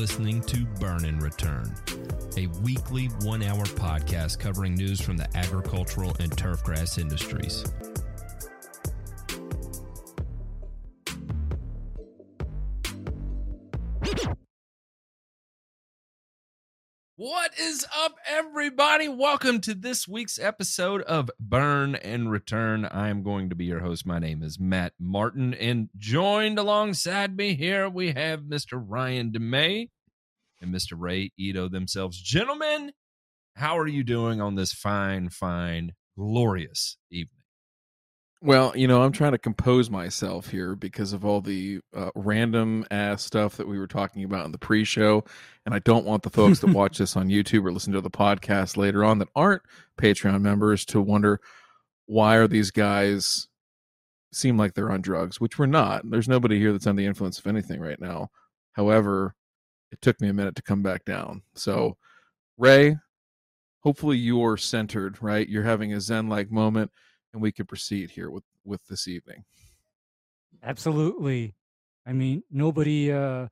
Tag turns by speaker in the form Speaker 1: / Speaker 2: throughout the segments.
Speaker 1: Listening to Burn and Return, a weekly one hour podcast covering news from the agricultural and turfgrass industries. What is up, everybody? Welcome to this week's episode of Burn and Return. I am going to be your host. My name is Matt Martin, and joined alongside me here we have Mr. Ryan DeMay and Mr. Ray Ito themselves. Gentlemen, how are you doing on this fine, fine, glorious evening?
Speaker 2: Well, you know, I'm trying to compose myself here because of all the uh, random ass stuff that we were talking about in the pre-show, and I don't want the folks that watch this on YouTube or listen to the podcast later on that aren't Patreon members to wonder why are these guys seem like they're on drugs, which we're not. There's nobody here that's on the influence of anything right now. However, it took me a minute to come back down. So, Ray, hopefully you're centered, right? You're having a zen-like moment and we could proceed here with with this evening.
Speaker 3: Absolutely. I mean, nobody uh,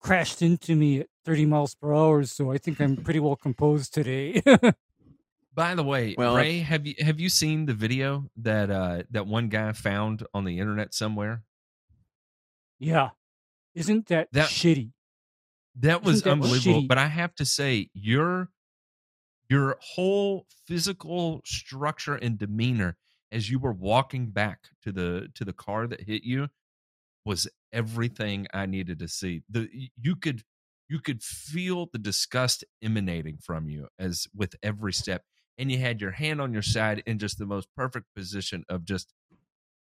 Speaker 3: crashed into me at 30 miles per hour, so I think I'm pretty well composed today.
Speaker 1: By the way,
Speaker 2: Well,
Speaker 1: Ray, have you have you seen the video that uh that one guy found on the internet somewhere?
Speaker 3: yeah. Isn't that,
Speaker 1: That-
Speaker 3: shitty?
Speaker 1: That was
Speaker 3: that
Speaker 1: unbelievable.
Speaker 3: shitty?
Speaker 1: But I have to say, your your whole physical structure and demeanor as you were walking back to the to the car that hit you was everything I needed to see. The you could you could feel the disgust emanating from you as with every step, and you had your hand on your side in just the most perfect position of just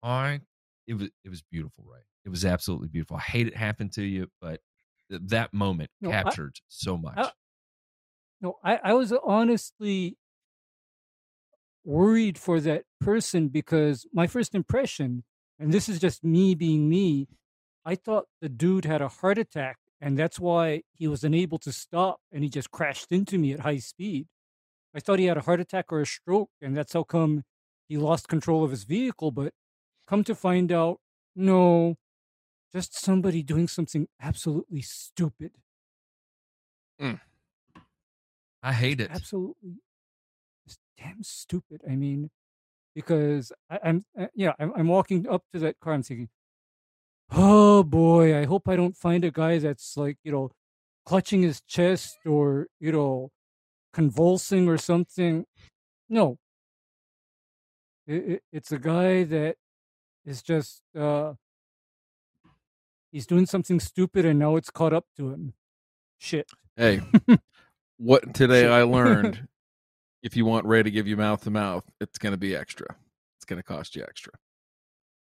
Speaker 1: I. It was it was beautiful, right? It was absolutely beautiful. I hate it happened to you, but th- that moment
Speaker 3: No, I-
Speaker 1: captured so much.
Speaker 3: I- No, I, I was honestly worried for that person because my first impression, and this is just me being me, I thought the dude had a heart attack and that's why he was unable to stop and he just crashed into me at high speed. I thought he had a heart attack or a stroke and that's how come he lost control of his vehicle. But come to find out, no, just somebody doing something absolutely stupid. Mm.
Speaker 1: I hate it.
Speaker 3: absolutely damn stupid. I mean, because I, I'm uh, yeah, I'm, I'm walking up to that car. I'm thinking, oh boy, I hope I don't find a guy that's like you know, clutching his chest or you know, convulsing or something. No, it, it, it's a guy that is just uh, he's doing something stupid and now it's caught up to him. Shit.
Speaker 2: Hey, what today
Speaker 3: Shit.
Speaker 2: I learned if you want Ray to give you mouth to mouth, it's going to be extra. It's going to cost you extra.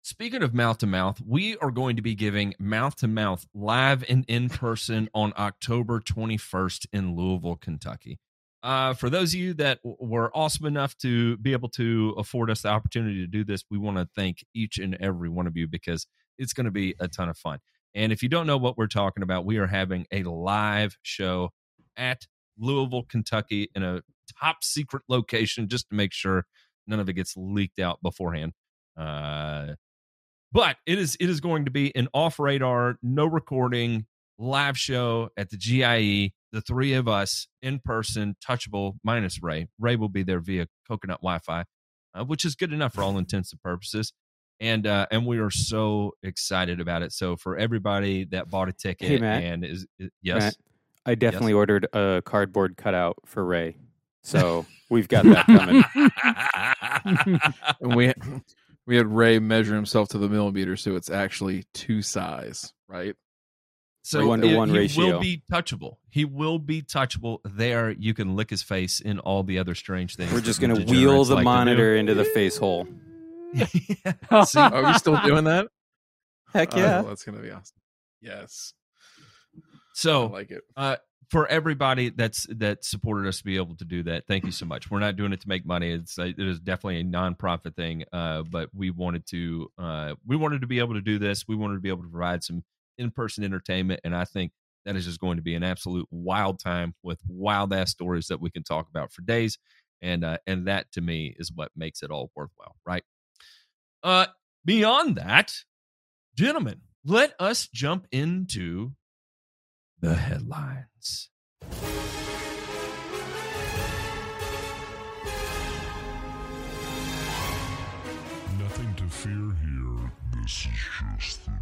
Speaker 1: Speaking of mouth to mouth, we are going to be giving mouth to mouth live and in person on October 21st in Louisville, Kentucky. Uh, for those of you that were awesome enough to be able to afford us the opportunity to do this, we want to thank each and every one of you because it's going to be a ton of fun. And if you don't know what we're talking about, we are having a live show at Louisville, Kentucky in a top secret location just to make sure none of it gets leaked out beforehand. Uh, but it is it is going to be an off radar, no recording live show at the GIE. The three of us in person, touchable minus Ray. Ray will be there via coconut Wi-Fi, uh, which is good enough for all intents and purposes. And uh, and we are so excited about it. So for everybody that bought a ticket
Speaker 4: Hey, Matt.
Speaker 1: and is, is yes,
Speaker 4: Matt, I definitely ordered a cardboard cutout for Ray. So we've got that coming.
Speaker 2: And we we had Ray measure himself to the millimeter, so it's actually two size, right?
Speaker 1: So
Speaker 4: One to
Speaker 1: it-
Speaker 4: one
Speaker 1: he will be touchable. He will be touchable. There, you can lick his face in all the other strange things.
Speaker 4: We're just gonna wheel the
Speaker 1: like to do.
Speaker 4: monitor into the face hole.
Speaker 1: See,
Speaker 2: Are we still doing that?
Speaker 4: Heck
Speaker 2: Oh,
Speaker 4: yeah!
Speaker 2: that's gonna be awesome. Yes, I
Speaker 1: so
Speaker 2: like it.
Speaker 1: uh, for everybody that's that supported us to be able to do that, thank you so much. We're not doing it to make money. It's uh, it is definitely a nonprofit thing, uh, but we wanted to uh, we wanted to be able to do this. We wanted to be able to provide some in person entertainment, and I think that is just going to be an absolute wild time with wild ass stories that we can talk about for days, and uh, and that to me is what makes it all worthwhile, right? Uh, beyond that, gentlemen, let us jump into the headlines.
Speaker 5: Nothing to fear here. This is just the news.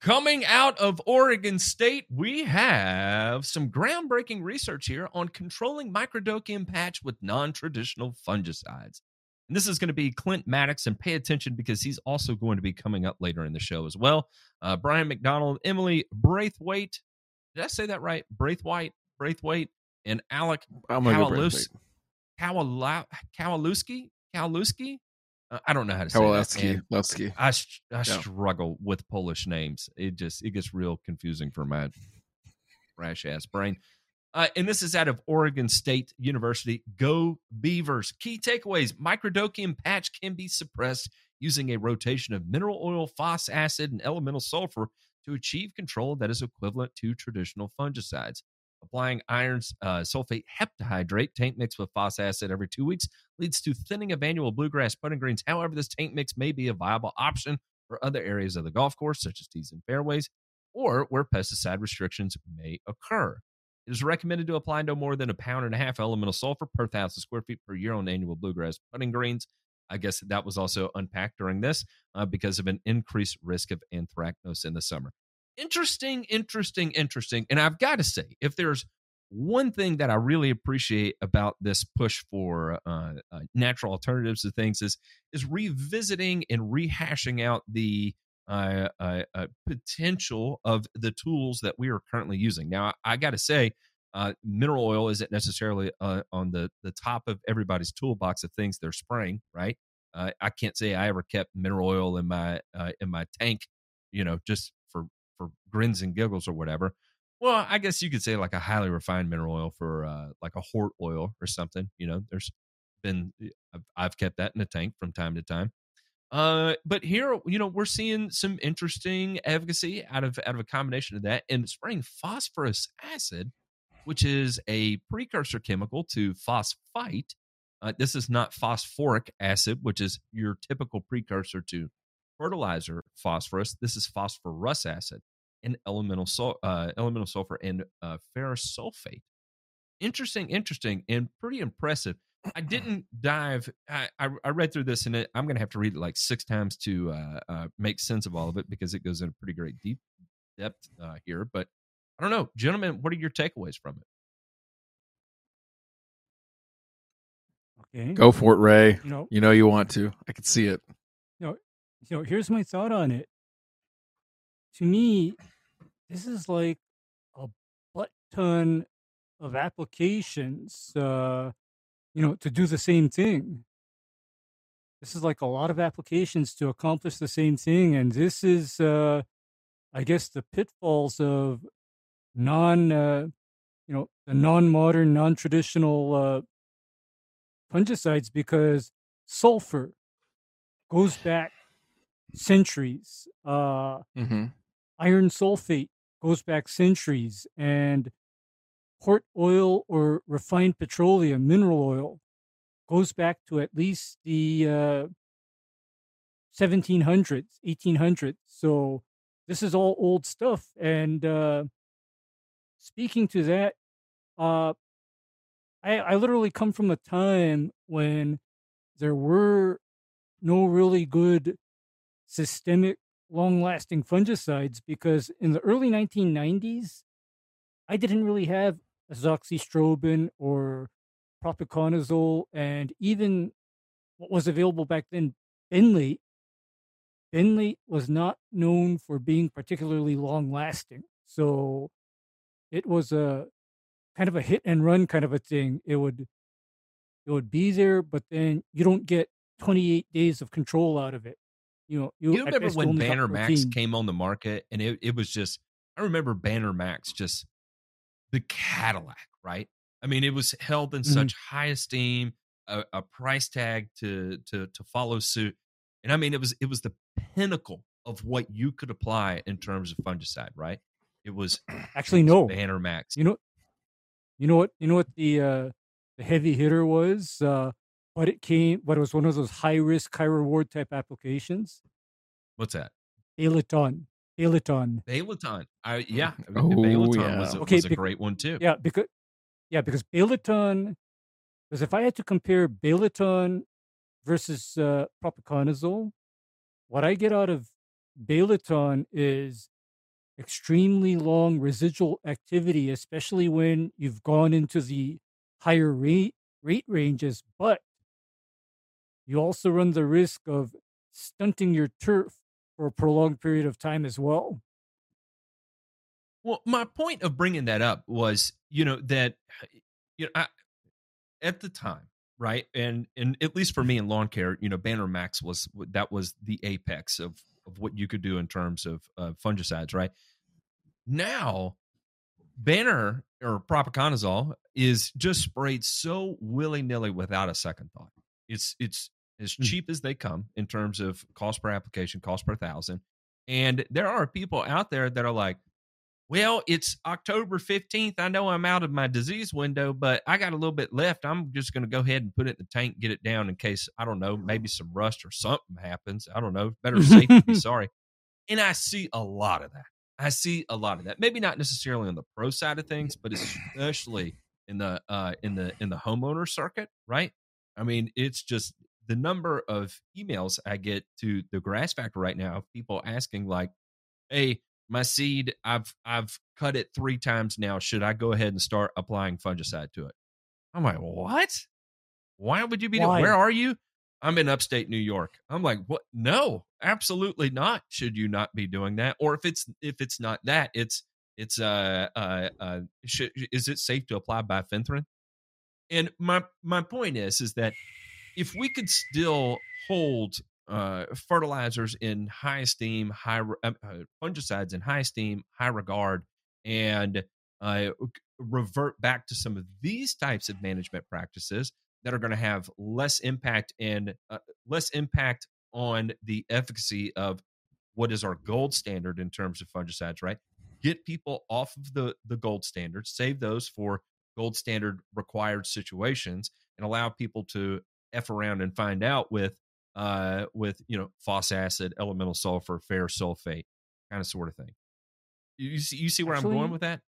Speaker 1: Coming out of Oregon State, we have some groundbreaking research here on controlling microdochium patch with non traditional fungicides. And this is going to be Clint Mattox, and pay attention because he's also going to be coming up later in the show as well. Uh, Brian McDonald, Emily Braithwaite. Did I say that right? Braithwaite, Braithwaite, and Alec
Speaker 2: I'm gonna go Brent
Speaker 1: Kowalus-? Kowalewski? Uh, I don't know how to say and
Speaker 2: Lewski.
Speaker 1: I, I
Speaker 2: Yeah.
Speaker 1: struggle with Polish names. It just it gets real confusing for my rash ass brain. Uh, and this is out of Oregon State University. Go Beavers! Key takeaways: Microdochium patch can be suppressed using a rotation of mineral oil, phos acid, and elemental sulfur to achieve control that is equivalent to traditional fungicides. Applying iron uh, sulfate heptahydrate tank mix with phos acid every two weeks leads to thinning of annual bluegrass putting greens. However, this tank mix may be a viable option for other areas of the golf course, such as tees and fairways, or where pesticide restrictions may occur. It is recommended to apply no more than a pound and a half elemental sulfur per thousand square feet per year on annual bluegrass putting greens. I guess that was also unpacked during this uh, because of an increased risk of anthracnose in the summer. Interesting, interesting, interesting. And I've got to say, if there's one thing that I really appreciate about this push for uh, uh, natural alternatives to things is is revisiting and rehashing out the uh, uh, potential of the tools that we are currently using. Now, I, got to say, uh, mineral oil isn't necessarily uh, on the the top of everybody's toolbox of things they're spraying. Right? Uh, I can't say I ever kept mineral oil in my in my tank, you know, just for for grins and giggles or whatever. Well, I guess you could say like a highly refined mineral oil for like a hort oil or something. You know, there's been I've, I've kept that in a tank from time to time. Uh, but here, you know, we're seeing some interesting efficacy out of out of a combination of that and spraying phosphorous acid, which is a precursor chemical to phosphite. Uh, this is not phosphoric acid, which is your typical precursor to fertilizer phosphorus. This is phosphorous acid and elemental sul- uh, elemental sulfur and uh, ferrous sulfate. Interesting, interesting, and pretty impressive. I didn't dive. I, I, I read through this, and it, I'm going to have to read it like six times to uh, uh, make sense of all of it because it goes in a pretty great deep depth uh, here. But I don't know, gentlemen, what are your takeaways from it?
Speaker 3: Okay.
Speaker 2: Go for it, Ray.
Speaker 3: You know,
Speaker 2: You know you want to. I can see it.
Speaker 3: you know, here's my thought on it. To me, this is like a butt ton of applications, uh, you know, to do the same thing. This is like a lot of applications to accomplish the same thing, and this is, uh, I guess, the pitfalls of non, uh, you know, the non-modern, non-traditional uh, fungicides because sulfur goes back centuries. Uh,
Speaker 2: Mm-hmm.
Speaker 3: iron sulfate goes back centuries, and hort oil or refined petroleum, mineral oil, goes back to at least the uh, 1700s, 1800s. So this is all old stuff. And uh, speaking to that, uh, I, I literally come from a time when there were no really good systemic long lasting fungicides because in the early 1990s, I didn't really have azoxystrobin or propiconazole, and even what was available back then, benlate, Benlate was not known for being particularly long lasting. So it was a kind of a hit and run kind of a thing. It would it would be there, but then you don't get 28 days of control out of it. You know, you,
Speaker 1: You remember when Banner MAXX
Speaker 3: 14.
Speaker 1: came on the market and it, it was just I remember Banner MAXX just the Cadillac, right? I mean, it was held in
Speaker 3: Mhm.
Speaker 1: such high esteem, a, a price tag to to to follow suit. And I mean it was it was the pinnacle of what you could apply in terms of fungicide, right? It was
Speaker 3: Actually,
Speaker 1: it was
Speaker 3: no.
Speaker 1: Banner MAXX.
Speaker 3: You know, you know what? You know what the uh, the heavy hitter was, uh, but it came, but it was one of those high risk, high reward type applications.
Speaker 1: What's that?
Speaker 3: Bayleton, Bayleton.
Speaker 1: Bayleton. I yeah, I
Speaker 2: Oh,
Speaker 1: mean, Bayleton
Speaker 2: yeah.
Speaker 1: was a,
Speaker 3: Okay,
Speaker 1: was a
Speaker 3: bec-
Speaker 1: great one too.
Speaker 3: Yeah, because yeah, because Bayleton. Because if I had to compare Bayleton versus uh, propiconazole, what I get out of Bayleton is extremely long residual activity, especially when you've gone into the higher rate rate ranges, but you also run the risk of stunting your turf for a prolonged period of time as well.
Speaker 1: Well, my point of bringing that up was, you know, that you know, I, at the time, right, and and at least for me in lawn care, you know, Banner MAXX was that was the apex of of what you could do in terms of uh, fungicides, right? Now, Banner or propiconazole is just sprayed so willy nilly without a second thought. It's it's as
Speaker 3: Hmm.
Speaker 1: cheap as they come in terms of cost per application, cost per thousand, and there are people out there that are like well, it's October 15th. I know I'm out of my disease window, but I got a little bit left. I'm just going to go ahead and put it in the tank, get it down in case, I don't know, maybe some rust or something happens. I don't know. Better safe than sorry. And I see a lot of that. I see a lot of that. Maybe not necessarily on the pro side of things, but especially in the uh in the in the homeowner circuit, right? I mean, it's just the number of emails I get to the grass factor right now of people asking like, "Hey, my seed i've i've cut it three times now should i go ahead and start applying fungicide to it? I'm like what? Why would you be doing where are you? I'm in upstate new york. I'm like what? No absolutely not should you not be doing that or if it's if it's not that it's it's uh uh, uh should, is it safe to apply bifenthrin? And my my point is is that if we could still hold uh, fertilizers in high esteem, high uh, uh, fungicides in high esteem, high regard, and uh, revert back to some of these types of management practices that are going to have less impact and uh, less impact on the efficacy of what is our gold standard in terms of fungicides. Right, get people off of the the gold standard, save those for gold standard required situations, and allow people to f around and find out with uh, with you know phos acid, elemental sulfur, ferrous sulfate, kind of sort of thing. You, see, you see where I'm going with that?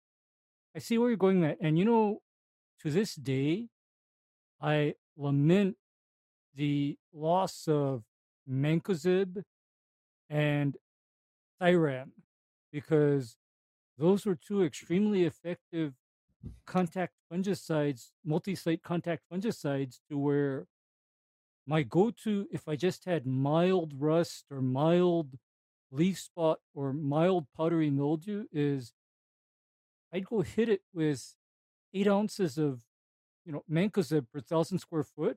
Speaker 3: I see where you're going at. And you know, to this day, I lament the loss of Mancozeb and Thiram because those were two extremely effective contact fungicides, multi-site contact fungicides to where my go-to if I just had mild rust or mild leaf spot or mild powdery mildew is I'd go hit it with eight ounces of, you know, mancozeb per thousand square foot,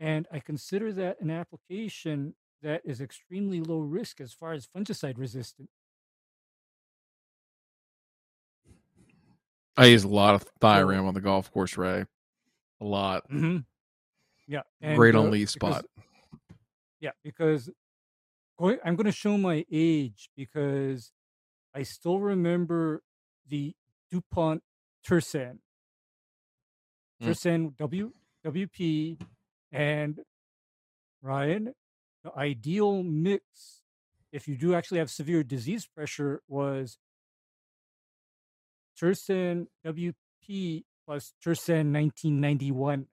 Speaker 3: and I consider that an application that is extremely low risk as far as fungicide resistant.
Speaker 2: I use a lot of Thiram on the golf course, Ray. A lot.
Speaker 3: Mm-hmm. Yeah, and,
Speaker 2: Great on
Speaker 3: uh,
Speaker 2: leaf
Speaker 3: because-
Speaker 2: spot.
Speaker 3: Yeah, because going, I'm going to show my age because I still remember the DuPont Tersan.
Speaker 2: Hmm.
Speaker 3: Tersan W WP and Ryan, the ideal mix if you do actually have severe disease pressure was Tersan WP plus Tersan 1991.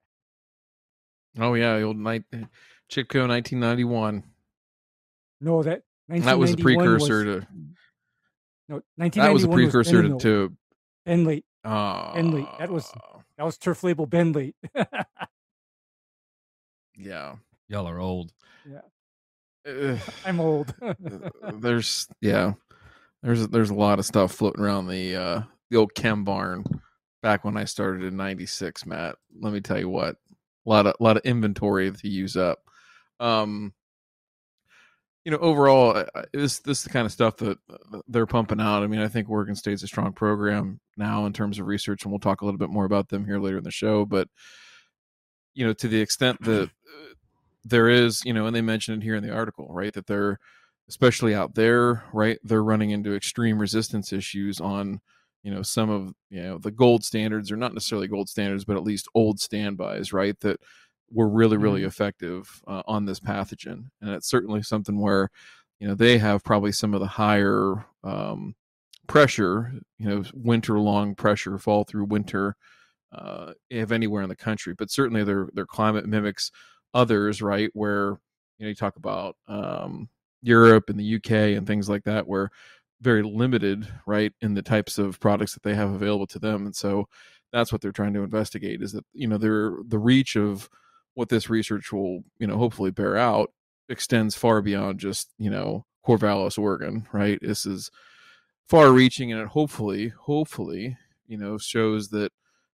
Speaker 2: Oh yeah, the old night Chitco 1991.
Speaker 3: No, that
Speaker 2: That was a precursor
Speaker 3: was-
Speaker 2: to
Speaker 3: No, 1991
Speaker 2: that was a precursor to,
Speaker 3: Benlate.
Speaker 2: to
Speaker 3: Benlate.
Speaker 2: uh,
Speaker 3: Benlate, that was- That was turf label Benlate.
Speaker 2: yeah.
Speaker 1: Y'all are old.
Speaker 2: uh,
Speaker 3: I'm old.
Speaker 2: there's yeah, there's there's a lot of stuff floating around the uh the old chem barn back when I started in '96. Matt, let me tell you what, a lot of a lot of inventory to use up. Um, you know, overall, this this is the kind of stuff that uh, they're pumping out. I mean, I think Oregon State's a strong program now in terms of research, and we'll talk a little bit more about them here later in the show. But you know, to the extent that uh, there is, you know, and they mentioned it here in the article, right, that they're especially out there, right, they're running into extreme resistance issues on, you know, some of you know the gold standards, or not necessarily gold standards, but at least old standbys, right, that were really really effective uh, on this pathogen. And it's certainly something where you know they have probably some of the higher um, pressure you know winter long pressure fall through winter uh, if anywhere in the country. But certainly their their climate mimics others right where you know you talk about um, Europe and the UK and things like that where very limited right in the types of products that they have available to them and so that's what they're trying to investigate is that you know their the reach of what this research will, you know, hopefully bear out extends far beyond just, you know, Corvallis, Oregon, right? This is far reaching and it hopefully, hopefully, you know, shows that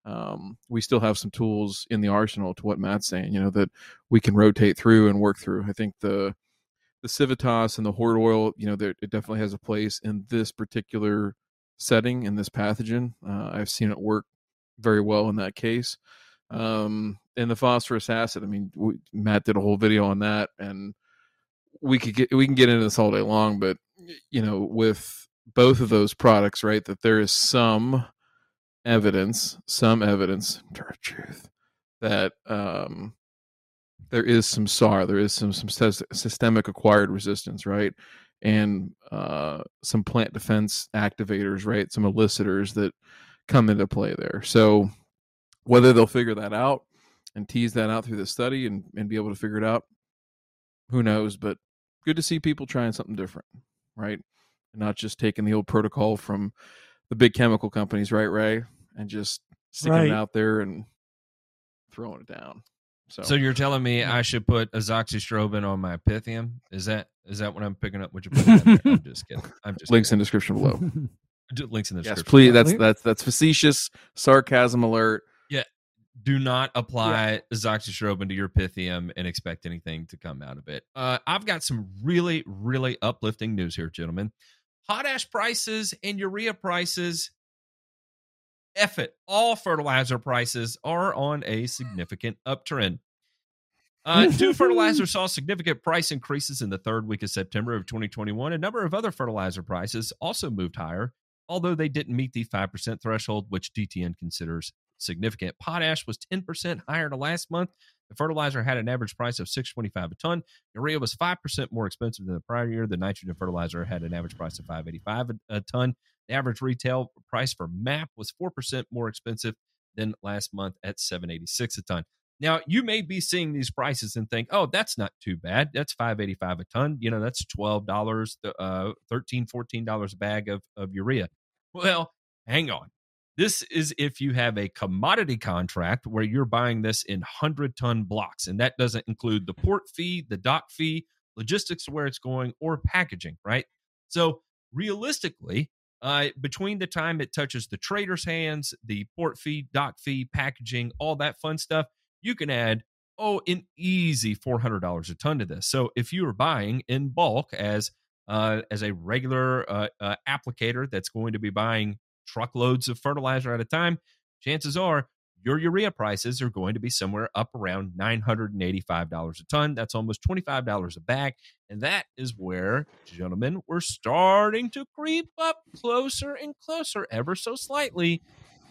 Speaker 2: um, we still have some tools in the arsenal to what Matt's saying, you know, that we can rotate through and work through. I think the the Civitas and the hort oil, you know, it definitely has a place in this particular setting in this pathogen. Uh, I've seen it work very well in that case um and the phosphorous acid i mean we, matt did a whole video on that and we could get we can get into this all day long but you know with both of those products right that there is some evidence some evidence truth that um there is some SAR, there is some some sys- systemic acquired resistance, right? And uh, some plant defense activators, right? Some elicitors that come into play there. So whether they'll figure that out and tease that out through the study and, and be able to figure it out, who knows? But good to see people trying something different, right? And not just taking the old protocol from the big chemical companies, right, Ray? And just sticking
Speaker 3: Right.
Speaker 2: it out there and throwing it down. So,
Speaker 1: So you're telling me I should put azoxystrobin on my Pythium? Is that is that what I'm picking up? What you're putting down? I'm just kidding. I'm just
Speaker 2: links in
Speaker 1: kidding.
Speaker 2: description below.
Speaker 1: Do- links in the
Speaker 2: yes,
Speaker 1: description.
Speaker 2: please.
Speaker 1: below.
Speaker 2: That's that's that's facetious sarcasm alert. Yeah.
Speaker 1: Do not apply azoxystrobin to your Pythium and expect anything to come out of it. Uh, I've got some really, really uplifting news here, gentlemen. Potash prices and urea prices, It, all fertilizer prices are on a significant uptrend. Uh, two fertilizers saw significant price increases in the third week of September of 2021. A number of other fertilizer prices also moved higher, although they didn't meet the 5% threshold, which DTN considers significant. Potash was 10% higher to last month. The fertilizer had an average price of 625 a ton. Urea was 5% more expensive than the prior year. The nitrogen fertilizer had an average price of 585 a, a ton. The average retail price for MAP was 4% more expensive than last month at 786 a ton. Now, you may be seeing these prices and think, "Oh, that's not too bad. That's 585 a ton. You know, that's $12, uh 13 $14 a bag of of urea." Well, hang on. This is if you have a commodity contract where you're buying this in 100 ton blocks, and that doesn't include the port fee, the dock fee, logistics where it's going, or packaging, right? So, realistically, uh, between the time it touches the trader's hands, the port fee, dock fee, packaging, all that fun stuff, you can add, oh, an easy $400 a ton to this. So, if you are buying in bulk as uh, as a regular uh, uh, applicator that's going to be buying truckloads of fertilizer at a time, chances are your urea prices are going to be somewhere up around $985 a ton. That's almost $25 a bag. And that is where, gentlemen, we're starting to creep up closer and closer, ever so slightly,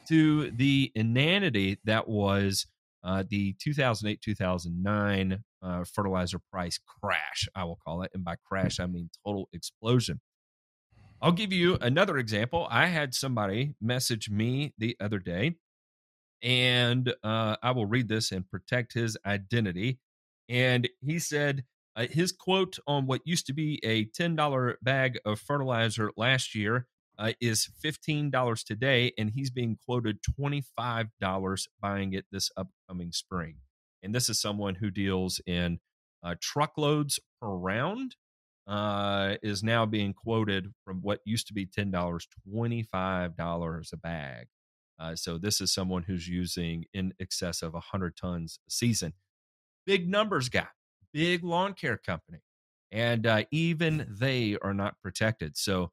Speaker 1: to the inanity that was uh, the 2008 2009 uh, fertilizer price crash, I will call it. And by crash, I mean total explosion. I'll give you another example. I had somebody message me the other day, and uh, I will read this and protect his identity. And he said uh, his quote on what used to be a $10 bag of fertilizer last year uh, is $15 today, and he's being quoted $25 buying it this upcoming spring. And this is someone who deals in uh, truckloads per round uh, is now being quoted from what used to be ten dollars, twenty five dollars a bag. Uh, so this is someone who's using in excess of hundred tons a season. Big numbers guy, big lawn care company, and uh, even they are not protected. So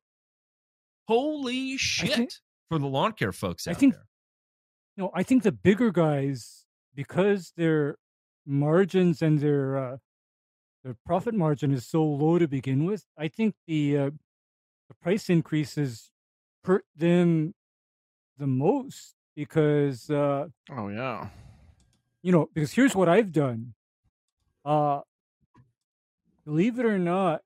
Speaker 1: holy shit
Speaker 3: think-
Speaker 1: for the lawn care folks
Speaker 3: I
Speaker 1: out
Speaker 3: think-
Speaker 1: there.
Speaker 3: No, I think the bigger guys, because their margins and their uh, their profit margin is so low to begin with, I think the uh, the price increases hurt them the most because uh,
Speaker 2: Oh yeah.
Speaker 3: you know because here's what I've done. Uh, believe it or not,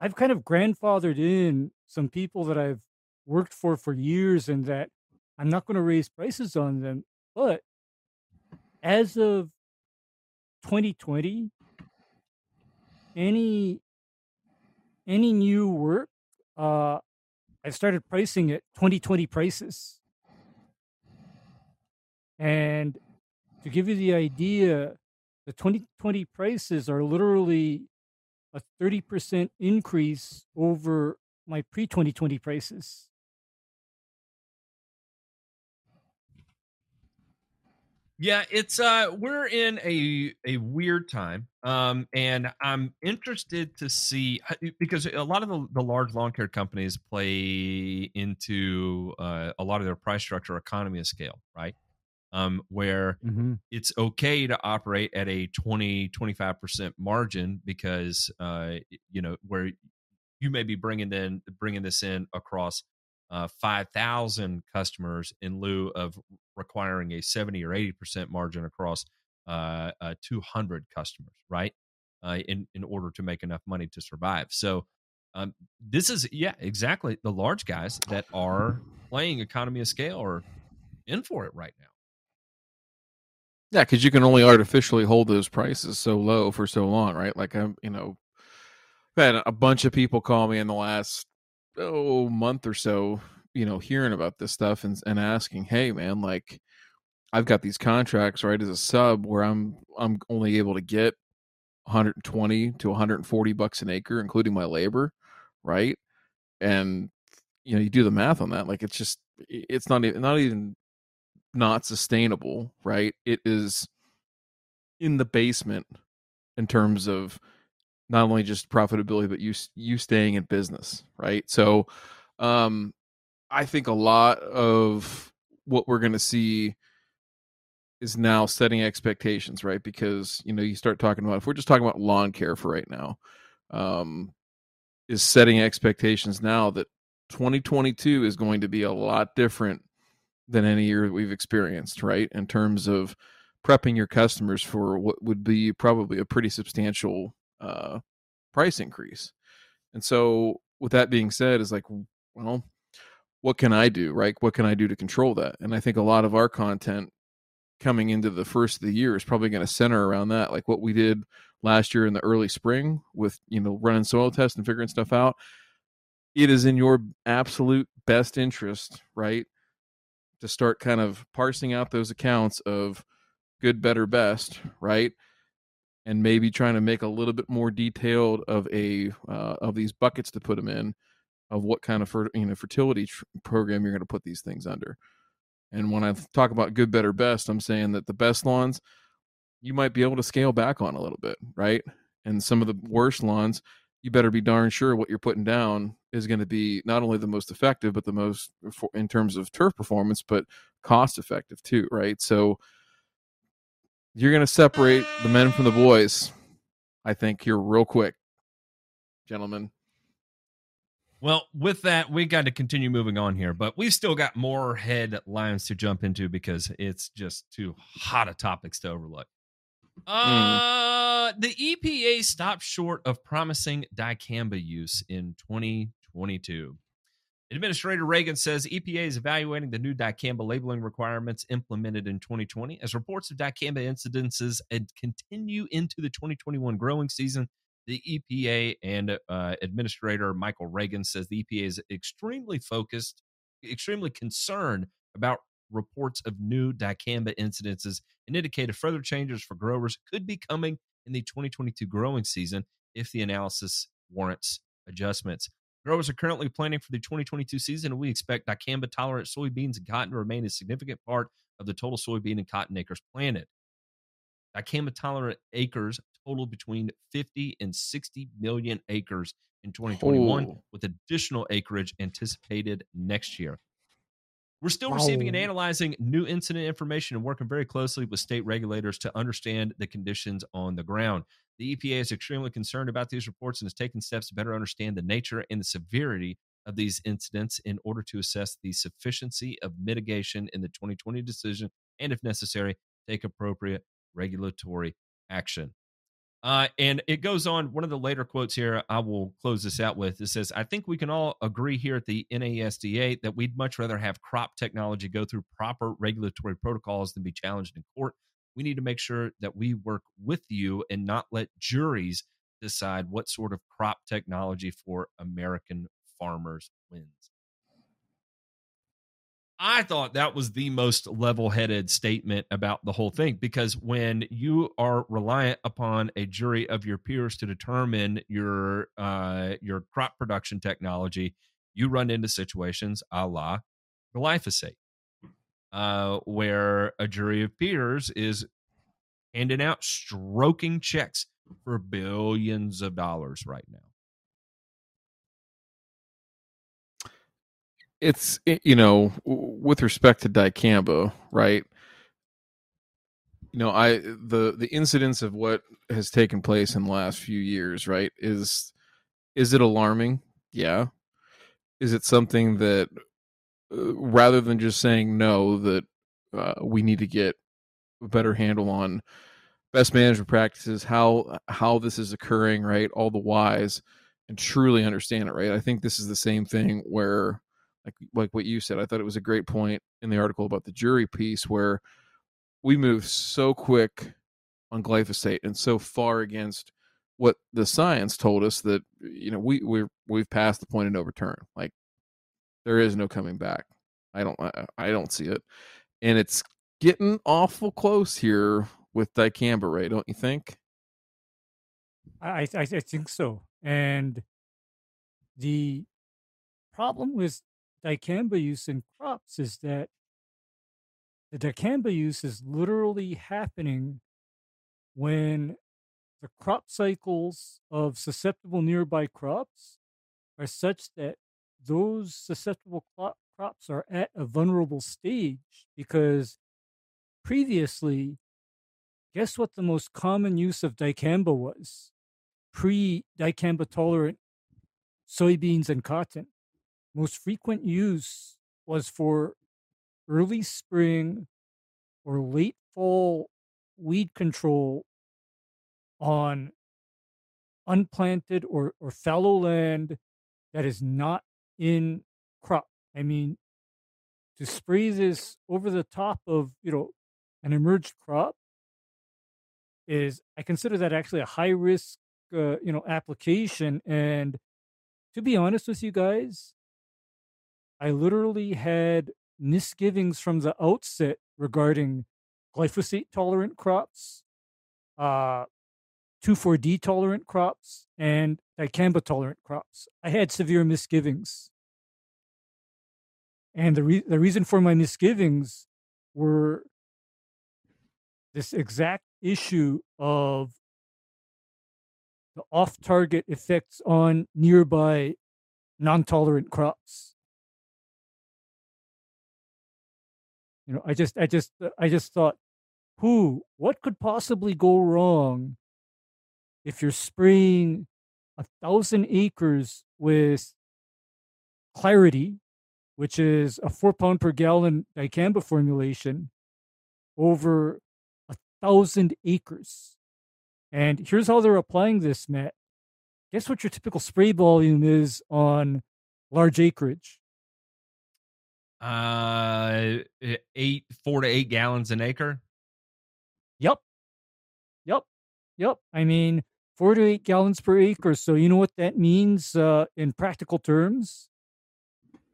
Speaker 3: I've kind of grandfathered in some people that I've worked for for years and that I'm not going to raise prices on them. But as of 2020, any any new work, uh, I started pricing at 2020 prices. And to give you the idea, the 2020 prices are literally a 30% increase over my pre 2020 prices.
Speaker 1: Yeah, it's uh we're in a a weird time. Um and I'm interested to see because a lot of the, the large lawn care companies play into uh, a lot of their price structure economy of scale, right? Um where
Speaker 3: Mm-hmm.
Speaker 1: it's okay to operate at a 20 25% margin because uh you know where you may be bringing in bringing this in across uh 5000 customers in lieu of requiring a 70 or 80% margin across uh, uh 200 customers right? Uh in in order to make enough money to survive. So um this is yeah exactly the large guys that are playing economy of scale are in for it right now.
Speaker 2: Yeah, because you can only artificially hold those prices so low for so long, right? Like I'm, you know, had a bunch of people call me in the last oh month or so, you know, hearing about this stuff and and asking, hey man, like I've got these contracts right as a sub where I'm I'm only able to get 120 to 140 bucks an acre, including my labor, right? And you know, you do the math on that, like it's just it's not even not even not sustainable, right? It is in the basement in terms of not only just profitability but you you staying in business, right? So um I think a lot of what we're going to see is now setting expectations, right? Because, you know, you start talking about if we're just talking about lawn care for right now, um is setting expectations now that 2022 is going to be a lot different than any year that we've experienced, right? In terms of prepping your customers for what would be probably a pretty substantial uh, price increase. And so, with that being said, is like, well, what can I do, right? What can I do to control that? And I think a lot of our content coming into the first of the year is probably going to center around that, like what we did last year in the early spring with you know running soil tests and figuring stuff out. It is in your absolute best interest, right? to start kind of parsing out those accounts of good, better, best, right? And maybe trying to make a little bit more detailed of a uh, of these buckets to put them in, of what kind of fer- you know fertility tr- program you're going to put these things under. And when I talk about good, better, best, I'm saying that the best lawns you might be able to scale back on a little bit, right? And some of the worst lawns, you better be darn sure what you're putting down is going to be not only the most effective, but the most in terms of turf performance, but cost effective too, right? So you're going to separate the men from the boys, I think, here real quick, gentlemen.
Speaker 1: Well, with that, we got to continue moving on here, but we've still got more headlines to jump into because it's just too hot of topics to overlook. Uh, the EPA stopped short of promising dicamba use in 2022. Administrator Regan says EPA is evaluating the new dicamba labeling requirements implemented in 2020 as reports of dicamba incidences continue into the 2021 growing season. The EPA and uh, Administrator Michael Regan says the EPA is extremely focused, extremely concerned about reports of new dicamba incidences and indicated further changes for growers could be coming in the 2022 growing season. if the analysis warrants adjustments. Growers are currently planning for the 2022 season, and we expect dicamba tolerant soybeans and cotton to remain a significant part of the total soybean and cotton acres planted. Dicamba tolerant acres total between 50 and 60 million acres in 2021,
Speaker 2: Oh.
Speaker 1: with additional acreage anticipated next year. We're still receiving and analyzing new incident information and working very closely with state regulators to understand the conditions on the ground. The EPA is extremely concerned about these reports and is taking steps to better understand the nature and the severity of these incidents in order to assess the sufficiency of mitigation in the 2020 decision and, if necessary, take appropriate regulatory action. Uh, and it goes on. One of the later quotes here, I will close this out with. It says, I think we can all agree here at the NASDA that we'd much rather have crop technology go through proper regulatory protocols than be challenged in court. We need to make sure that we work with you and not let juries decide what sort of crop technology for American farmers wins. I thought that was the most level headed statement about the whole thing because when you are reliant upon a jury of your peers to determine your uh, your crop production technology, you run into situations a la glyphosate, uh, where a jury of peers is handing out stroking checks for billions of dollars right now.
Speaker 2: it's you know with respect to dicamba right? You know i the the incidence of what has taken place in the last few years right is is it alarming? Yeah. Is it something that rather than just saying no that uh, we need to get a better handle on best management practices how how this is occurring right all the whys and truly understand it right? I think this is the same thing where like like what you said i thought it was a great point in the article about the jury piece where we move so quick on glyphosate and so far against what the science told us that you know we we we've passed the point of no return. Like there is no coming back. I don't I, I don't see it. And it's getting awful close here with dicamba right don't you think?
Speaker 3: I, I, I think so. And the problem with dicamba use in crops is that the dicamba use is literally happening when the crop cycles of susceptible nearby crops are such that those susceptible cro- crops are at a vulnerable stage because previously guess what the most common use of dicamba was pre dicamba tolerant soybeans and cotton. Most frequent use was for early spring or late fall weed control on unplanted or, or fallow land that is not in crop. I mean, to spray this over the top of, you know, an emerged crop is I consider that actually a high risk, uh, you know, application. And to be honest with you guys, I literally had misgivings from the outset regarding glyphosate tolerant crops, uh, 2,4-D tolerant crops, and dicamba tolerant crops. I had severe misgivings. And the, re- the reason for my misgivings were this exact issue of the off target effects on nearby non tolerant crops. You know, I just, I just, I just thought, who, what could possibly go wrong if you're spraying a thousand acres with clarity, which is a four pound per gallon dicamba formulation, over a thousand acres. And here's how they're applying this, Matt. Guess what your typical spray volume is on large acreage?
Speaker 1: Uh, eight, four to eight gallons an acre.
Speaker 3: Yep. Yep. Yep. I mean, four to eight gallons per acre. So you know what that means uh, in practical terms?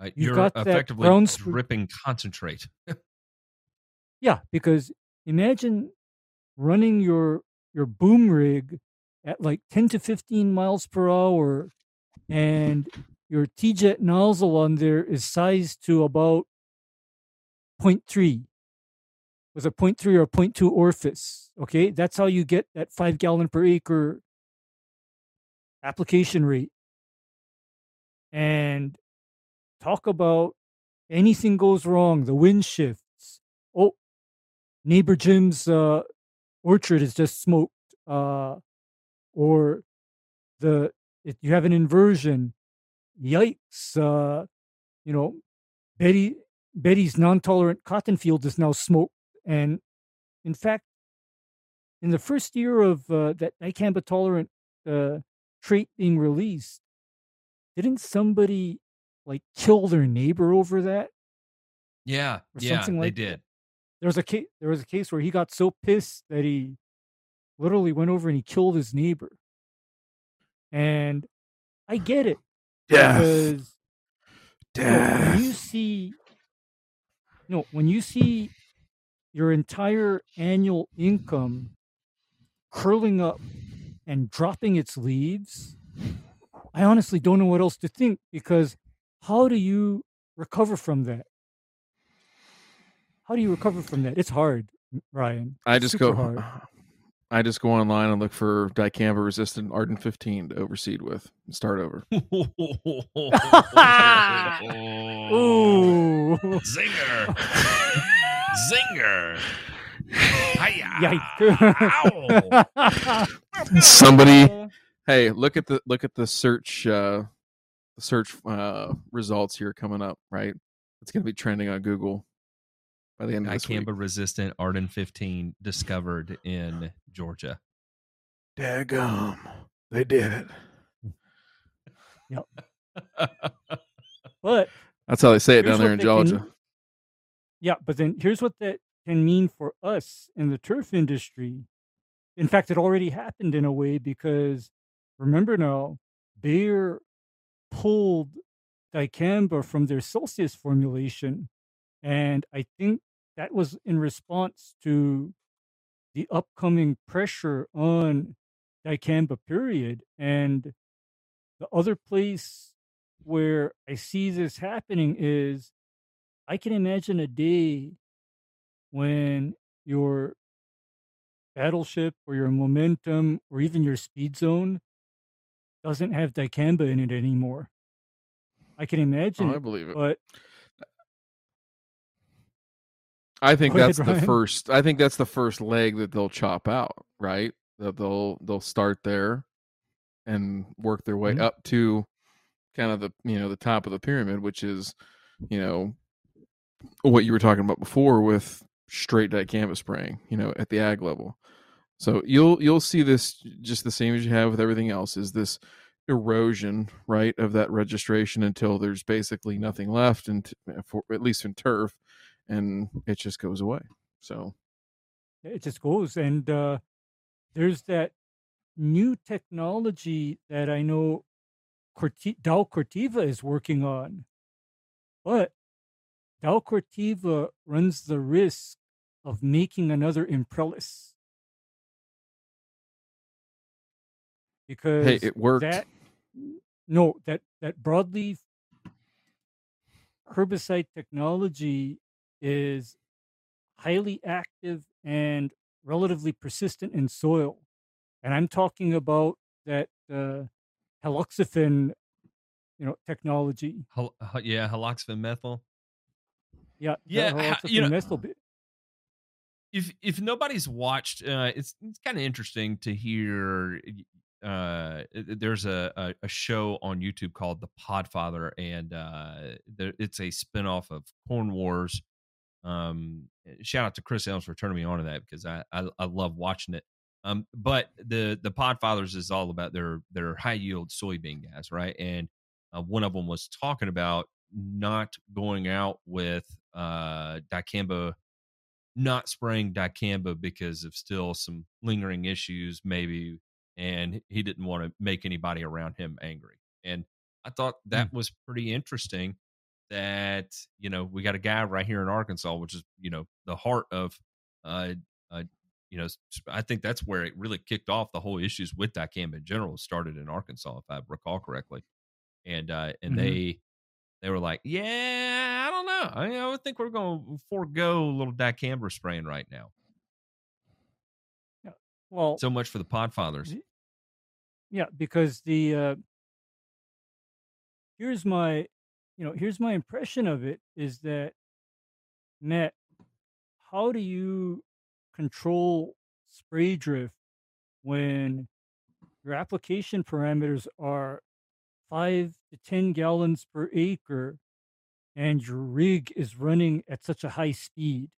Speaker 1: Uh,
Speaker 3: You've
Speaker 1: you're
Speaker 3: got that
Speaker 1: effectively
Speaker 3: brown spr-
Speaker 1: dripping concentrate.
Speaker 3: Yeah, because imagine running your your boom rig at like 10 to 15 miles per hour and your TeeJet nozzle on there is sized to about 0.3 was a 0.3 or a 0.2 orifice. Okay, that's how you get that five gallon per acre application rate. And talk about anything goes wrong, the wind shifts. Oh, neighbor Jim's uh, orchard is just smoked, uh, or the if you have an inversion. Yikes! Uh, you know, Betty Betty's non-tolerant cotton field is now smoked, and in fact, in the first year of uh, that dicamba tolerant uh, trait being released, didn't somebody like kill their neighbor over that?
Speaker 1: Yeah,
Speaker 3: Or
Speaker 1: yeah,
Speaker 3: something
Speaker 1: they
Speaker 3: like that.
Speaker 1: did.
Speaker 3: There was a case. There was a case where he got so pissed that he literally went over and he killed his neighbor. And I get it because you know, when you see no when you see your entire annual income curling up and dropping its leaves i honestly don't know what else to think because how do you recover from that how do you recover from that it's hard ryan
Speaker 2: I just go.
Speaker 3: hard.
Speaker 2: I just go online and look for dicamba resistant Arden 15 to overseed with and start over.
Speaker 3: Ooh.
Speaker 1: Zinger. Zinger. Hiya.
Speaker 3: Yikes.
Speaker 2: Somebody, hey, look at the look at the search uh search uh results here coming up. Right, it's gonna be trending on Google by the end of this week.
Speaker 1: Dicamba resistant Arden 15 discovered in Georgia.
Speaker 2: Daggum, they did it. Yep.
Speaker 3: but
Speaker 2: That's how they say it down there in
Speaker 3: they can-
Speaker 2: Georgia.
Speaker 3: Yeah, but then here's what that can mean for us in the turf industry. In fact, it already happened in a way because remember now, Bayer pulled dicamba from their Celsius formulation. And I think that was in response to the upcoming pressure on dicamba, period. And the other place where I see this happening is I can imagine a day when your battleship or your momentum or even your speed zone doesn't have dicamba in it anymore. I can imagine
Speaker 2: Oh, I believe it.
Speaker 3: but
Speaker 2: I think
Speaker 3: Go ahead,
Speaker 2: that's the
Speaker 3: Ryan.
Speaker 2: first. I think that's the first leg that they'll chop out. Right, that they'll they'll start there and work their way
Speaker 3: Mhm.
Speaker 2: up to kind of the you know the top of the pyramid, which is you know what you were talking about before with straight dicamba spraying. You know, at the ag level. So you'll you'll see this just the same as you have with everything else. Is this erosion right of that registration until there's basically nothing left, and for at least in turf, and it just goes away. So
Speaker 3: it just goes. And uh, there's that new technology that I know Corti- Dow Corteva is working on. But Dow Corteva runs the risk of making another Imprelis. Because
Speaker 2: hey, it worked.
Speaker 3: that no that that broadleaf herbicide technology is highly active and relatively persistent in soil and i'm talking about that uh, halauxifen you know technology
Speaker 1: Hal- h- yeah, halauxifen methyl.
Speaker 3: yeah
Speaker 1: Yeah, ha- you know-
Speaker 3: methyl
Speaker 1: if if nobody's watched uh it's it's kind of interesting to hear uh there's a, a a show on youtube called the podfather and uh there, it's a spin-off of Corn Warriors. Um shout out to chris elms for turning me on to that because I, I i love watching it. Um but the the podfathers is all about their their high yield soybean gas right? And uh, one of them was talking about not going out with uh dicamba not spraying dicamba because of still some lingering issues maybe and he didn't want to make anybody around him angry and i thought that was pretty interesting that you know we got a guy right here in arkansas which is you know the heart of uh, uh you know, I think that's where it really kicked off the whole issues with dicamba in general. Started in Arkansas, if I recall correctly, and uh, and
Speaker 3: Mhm.
Speaker 1: they they were like, yeah, I I, I would think we're going to forego a little dicamba spraying right now.
Speaker 3: Yeah, Well,
Speaker 1: So much for the Podfathers.
Speaker 3: Yeah, because the uh, here's my, you know, here's my impression of it is that Matt, how do you control spray drift when your application parameters are five to ten gallons per acre, and your rig is running at such a high speed?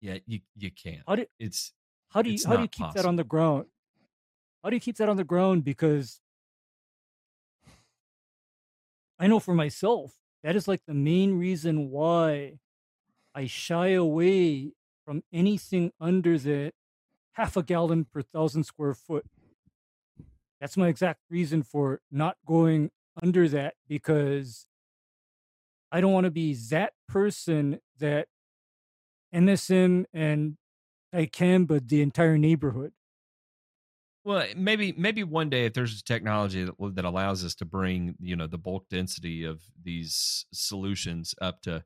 Speaker 1: Yeah, you you can't.
Speaker 3: How do
Speaker 1: It's
Speaker 3: how do you how do you keep that on the ground? How do you keep that on the ground? Because I know for myself, that is like the main reason why I shy away from anything under the half a gallon per thousand square foot. That's my exact reason for not going under that because I don't want to be that person that MSM and I can, but the entire neighborhood.
Speaker 1: Well, eh, maybe maybe one day if there's a technology that that allows us to bring you know the bulk density of these solutions up to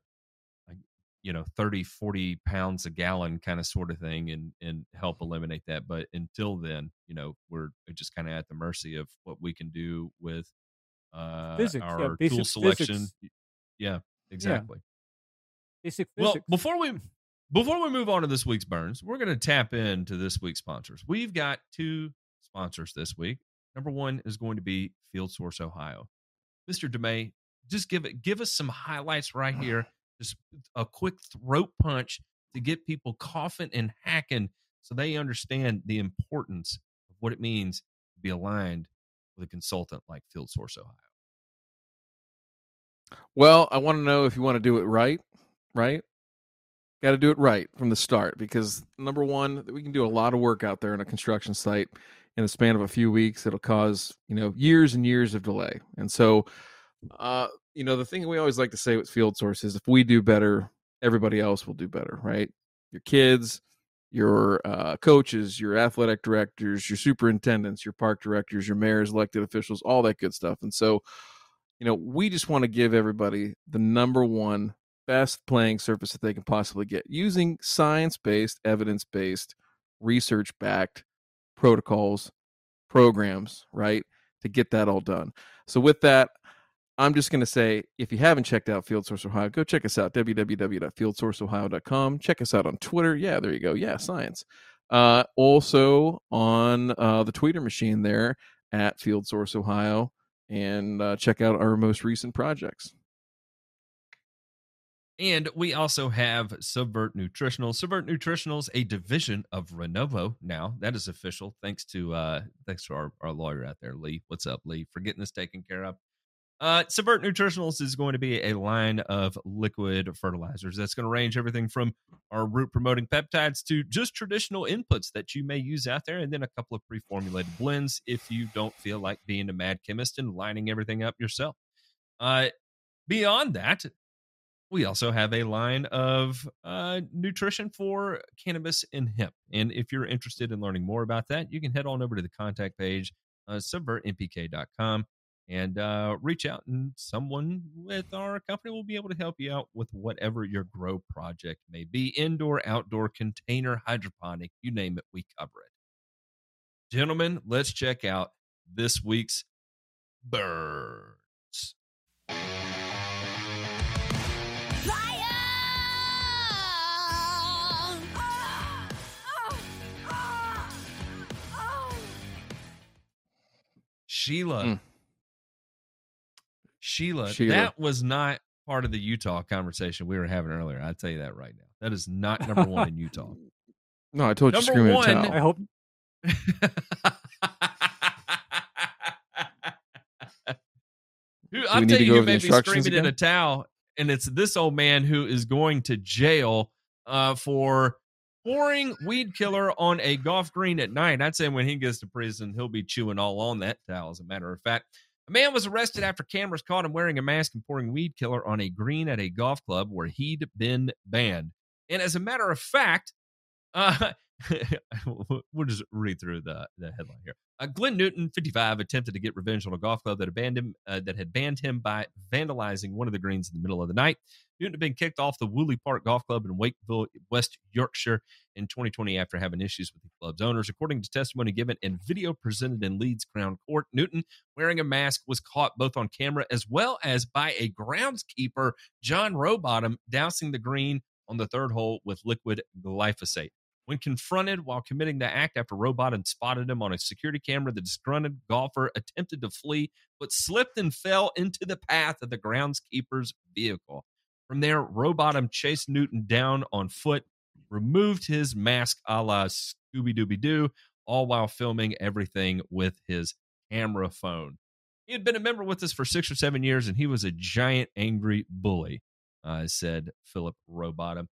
Speaker 1: you know 30 40 pounds a gallon kind of sort of thing and and help mm-hmm. eliminate that but until then you know we're eh, just kind of at the mercy of what we can do with uh
Speaker 3: Physics,
Speaker 1: our
Speaker 3: basic
Speaker 1: tool selection
Speaker 3: physics.
Speaker 1: Yeah exactly
Speaker 3: Basic
Speaker 1: well, before we before we move on to this week's burns, we're going to tap into this week's sponsors. We've got two sponsors this week. Number one is going to be Field Source Ohio. Mr. DeMay, just give it give us some highlights right here. Just a quick throat punch to get people coughing and hacking so they understand the importance of what it means to be aligned with a consultant like Field Source Ohio.
Speaker 2: Well, I want to know if you want to do it right, right? Got to do it right from the start because number one, we can do a lot of work out there in a construction site in the span of a few weeks. It'll cause you know years and years of delay, and so uh, you know the thing we always like to say with Field Source is if we do better, everybody else will do better, right? Your kids, your uh, coaches, your athletic directors, your superintendents, your park directors, your mayors, elected officials, all that good stuff, and so you know, we just want to give everybody the number one best playing surface that they can possibly get using science based, evidence based, research backed protocols, programs, right? To get that all done. So, with that, I'm just going to say if you haven't checked out Field Source Ohio, go check us out, www.fieldsourceohio.com. Check us out on Twitter. Yeah, there you go. Yeah, science. Uh, also on uh, the Twitter machine there at Field Source Ohio and uh, check out our most recent projects.
Speaker 1: And we also have Subvert Nutritionals. Subvert Nutritionals, a division of Renovo now. That is official. Thanks to uh thanks to our, our lawyer out there, Lee. What's up, Lee? For getting this taken care of. Uh Subvert Nutritionals is going to be a line of liquid fertilizers that's going to range everything from our root promoting peptides to just traditional inputs that you may use out there, and then a couple of pre-formulated blends if you don't feel like being a mad chemist and lining everything up yourself. Uh beyond that, we also have a line of uh, nutrition for cannabis and hemp. And if you're interested in learning more about that, you can head on over to the contact page, uh, subvertmpk.com, and uh, reach out, and someone with our company will be able to help you out with whatever your grow project may be indoor, outdoor, container, hydroponic, you name it, we cover it. Gentlemen, let's check out this week's birds. Sheila.
Speaker 2: Mm.
Speaker 1: Sheila,
Speaker 2: Sheila.
Speaker 1: that was not part of the Utah conversation we were having earlier. I'll tell you that right now. That is not number one in Utah.
Speaker 2: No, I told you
Speaker 1: Number
Speaker 2: screaming
Speaker 1: one-
Speaker 2: a.
Speaker 3: I hope
Speaker 1: Who,
Speaker 2: we
Speaker 1: I'll
Speaker 2: need
Speaker 1: tell
Speaker 2: to
Speaker 1: you
Speaker 2: go
Speaker 1: who
Speaker 2: over the
Speaker 1: may be
Speaker 2: instructions
Speaker 1: screaming in a towel, and it's this old man who is going to jail uh, for pouring weed killer on a golf green at night. I'd say when he gets to prison, he'll be chewing all on that towel, as a matter of fact. A man was arrested after cameras caught him wearing a mask and pouring weed killer on a green at a golf club where he'd been banned. And as a matter of fact, Uh, we'll just read through the, the headline here. Uh, Glenn Newton, 55, attempted to get revenge on a golf club that abandoned uh, that had banned him by vandalizing one of the greens in the middle of the night. Newton had been kicked off the Woolley Park Golf Club in Wakefield, West Yorkshire, in 2020 after having issues with the club's owners. According to testimony given and video presented in Leeds Crown Court, Newton, wearing a mask, was caught both on camera as well as by a groundskeeper, John Rowbottom, dousing the green on the third hole with liquid glyphosate. When confronted while committing the act after Rowbottom spotted him on a security camera, the disgruntled golfer attempted to flee but slipped and fell into the path of the groundskeeper's vehicle. From there, Rowbottom chased Newton down on foot, removed his mask a la Scooby Dooby Doo, all while filming everything with his camera phone. He had been a member with us for six or seven years, and he was a giant angry bully, uh, said Philip Rowbottom.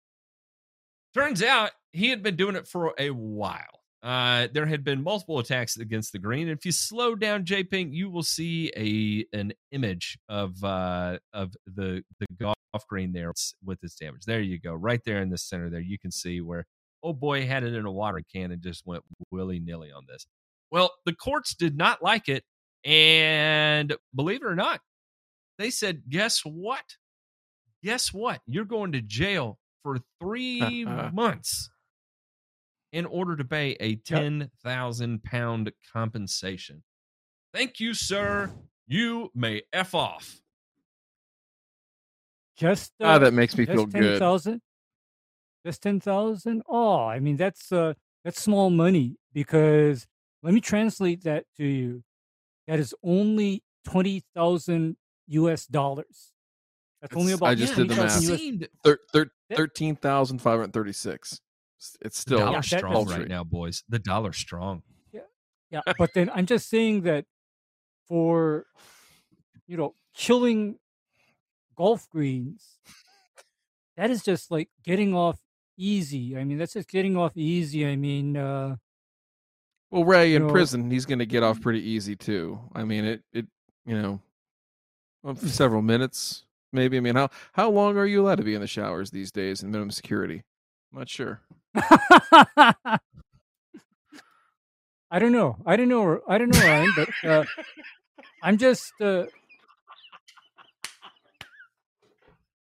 Speaker 1: Turns out he had been doing it for a while. Uh, there had been multiple attacks against the green. If you slow down J Pink, you will see a an image of uh, of the the golf green there with its damage. There you go, right there in the center. There you can see where oh boy had it in a watering can and just went willy nilly on this. Well, the courts did not like it, and believe it or not, they said, "Guess what? Guess what? You're going to jail for three months." in order to pay a ten thousand pound compensation. Thank you, sir. You may f off.
Speaker 3: Just uh,
Speaker 2: ah, that makes me feel
Speaker 3: ten
Speaker 2: good.
Speaker 3: thousand. Just ten thousand. Oh, I mean that's uh that's small money because let me translate that to you. That is only twenty thousand U.S. dollars. That's only about
Speaker 2: I just did the math.
Speaker 1: Seemed
Speaker 2: Thir- thir- 13,536. It's still
Speaker 1: the dollar
Speaker 3: Yeah,
Speaker 1: strong
Speaker 2: paltry.
Speaker 1: right now, boys. The dollar strong.
Speaker 3: Yeah, yeah. but then I'm just saying that for you know killing golf greens, that is just like getting off easy. I mean, that's just getting off easy. I mean, uh,
Speaker 2: Well, Ray in
Speaker 3: know-
Speaker 2: prison, he's going to get off pretty easy too. I mean, it it you know, for several minutes maybe. I mean, how how long are you allowed to be in the showers these days in minimum security? I'm not sure.
Speaker 3: I don't know. I don't know. I don't know, Ryan. But uh, I'm just. Uh,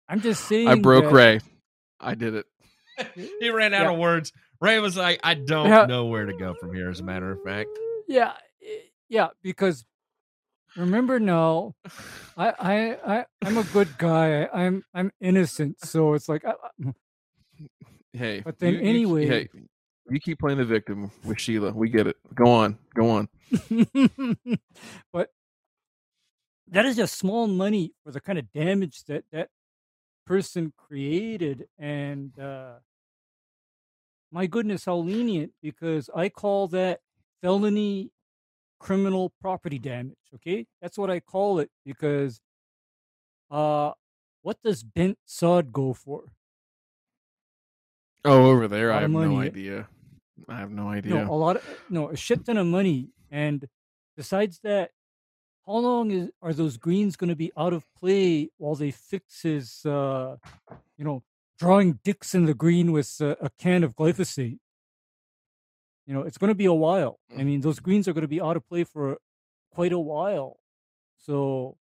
Speaker 3: I'm just saying.
Speaker 2: I broke
Speaker 3: that-
Speaker 2: Ray. I did it.
Speaker 1: He ran out
Speaker 3: Yeah.
Speaker 1: of words. Ray was like, I don't
Speaker 3: Yeah.
Speaker 1: know where to go from here, as a matter of fact.
Speaker 3: Yeah, eh, yeah. Because remember now, I, I, I, I'm a good guy. I'm, I'm innocent. So it's like, I,
Speaker 2: Hey,
Speaker 3: But then
Speaker 2: you- you-
Speaker 3: anyway-
Speaker 2: hey, you keep playing the victim with Sheila. We get it. Go on, go on.
Speaker 3: but that is just small money for the kind of damage that that person created and uh my goodness how lenient because i call that felony criminal property damage okay that's what i call it because uh what does bent sod go for
Speaker 2: Oh, over there, I have no idea. I have no idea.
Speaker 3: No, a lot of no, a shit ton of money. And besides that, how long is are those greens going to be out of play while they fix his, uh, you know, drawing dicks in the green with uh, a can of glyphosate? You know, it's going to be a while. I mm-hmm. mean, those greens are going to be out of play for quite a while. So,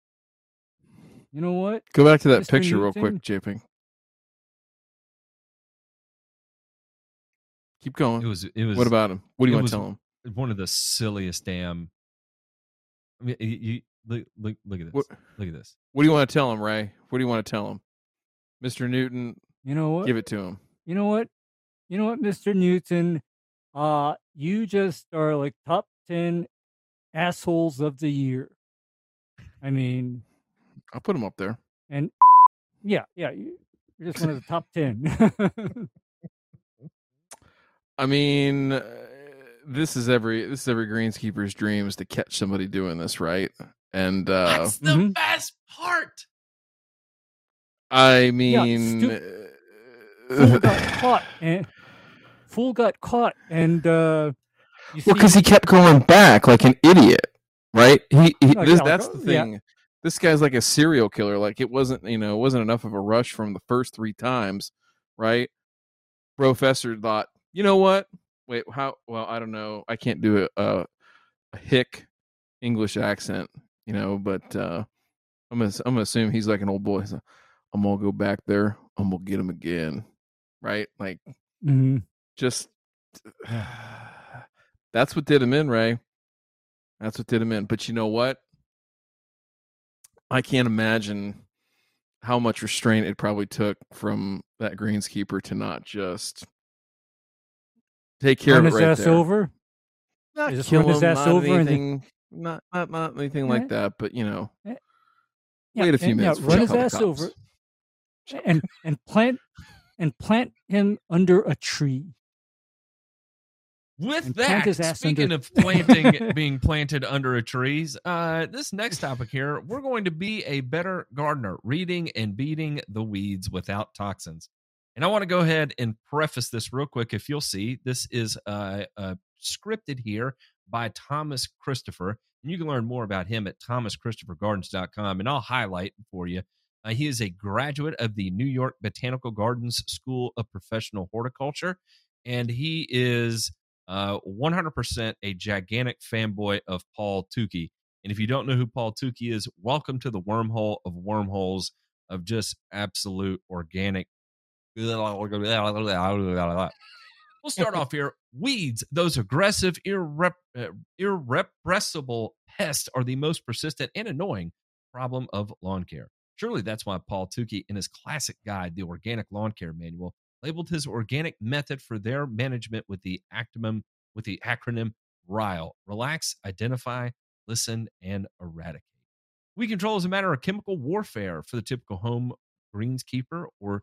Speaker 3: you know what?
Speaker 2: Go back to that
Speaker 3: Mr.
Speaker 2: picture real quick, Japing. Keep going.
Speaker 1: It was it was
Speaker 2: what about him? What do you want to tell him?
Speaker 1: one of the silliest damn I mean you, you look, look look at this.
Speaker 2: What,
Speaker 1: Look at this.
Speaker 2: what do you want to tell him, Ray? What do you want to tell him? Mr. Newton,
Speaker 3: You know what?
Speaker 2: give it to him.
Speaker 3: you know what? You know what, Mr. Newton? Uh, you just are like top 10 assholes of the year. I mean,
Speaker 2: I'll put them up there.
Speaker 3: and yeah, yeah, you- you're just one of the top 10.
Speaker 2: I mean, uh, this is every this is every greenskeeper's dream is to catch somebody doing this, right? And uh
Speaker 1: That's the
Speaker 3: Mhm.
Speaker 1: best part.
Speaker 2: I mean,
Speaker 3: Fool got
Speaker 2: uh,
Speaker 3: caught and fool got caught and uh
Speaker 2: well, because he kept going back like an idiot, right? He, he
Speaker 3: Like,
Speaker 2: this, that's the
Speaker 3: yeah.
Speaker 2: thing. This guy's like a serial killer. Like it wasn't, you know, it wasn't enough of a rush from the first three times, right? Professor thought, You know what? Wait, how? Well, I don't know. I can't do a a, a hick English accent, you know. But uh I'm gonna I'm gonna assume he's like an old boy. Like, I'm gonna go back there. I'm gonna get him again, right? Like
Speaker 3: hmm
Speaker 2: just that's what did him in, Ray. That's what did him in. But you know what? I can't imagine how much restraint it probably took from that greenskeeper to not just take care
Speaker 3: Run
Speaker 2: of it
Speaker 3: his
Speaker 2: right
Speaker 3: ass
Speaker 2: there.
Speaker 3: over.
Speaker 2: Not
Speaker 3: just
Speaker 2: kill him,
Speaker 3: ass
Speaker 2: not
Speaker 3: over and then-
Speaker 2: anything, not not not anything like eh? that. But you know, eh?
Speaker 3: Yeah,
Speaker 2: wait a few
Speaker 3: and-
Speaker 2: minutes. before
Speaker 3: run his ass
Speaker 2: cops.
Speaker 3: over and and plant and plant him under a tree.
Speaker 1: With
Speaker 3: And
Speaker 1: that, speaking
Speaker 3: under-
Speaker 1: of planting, being planted under a trees, uh, this next topic here, we're going to be a better gardener, reading and beating the weeds without toxins. And I want to go ahead and preface this real quick. If you'll see, this is uh, uh, scripted here by Thomas Christopher. And you can learn more about him at thomaschristophergardens.com. And I'll highlight for you. Uh, he is a graduate of the New York Botanical Gardens School of Professional Horticulture. And he is uh, 100% a gigantic fanboy of Paul Tukey. And if you don't know who Paul Tukey is, welcome to the wormhole of wormholes of just absolute organic. We'll start off here. Weeds, those aggressive, irrep- uh, irrepressible pests, are the most persistent and annoying problem of lawn care. Surely that's why Paul Tukey, in his classic guide, The Organic Lawn Care Manual, labeled his organic method for their management with the acronym with the acronym RILE: Relax, Identify, Listen, and Eradicate. Weed control is a matter of chemical warfare for the typical home greenskeeper, or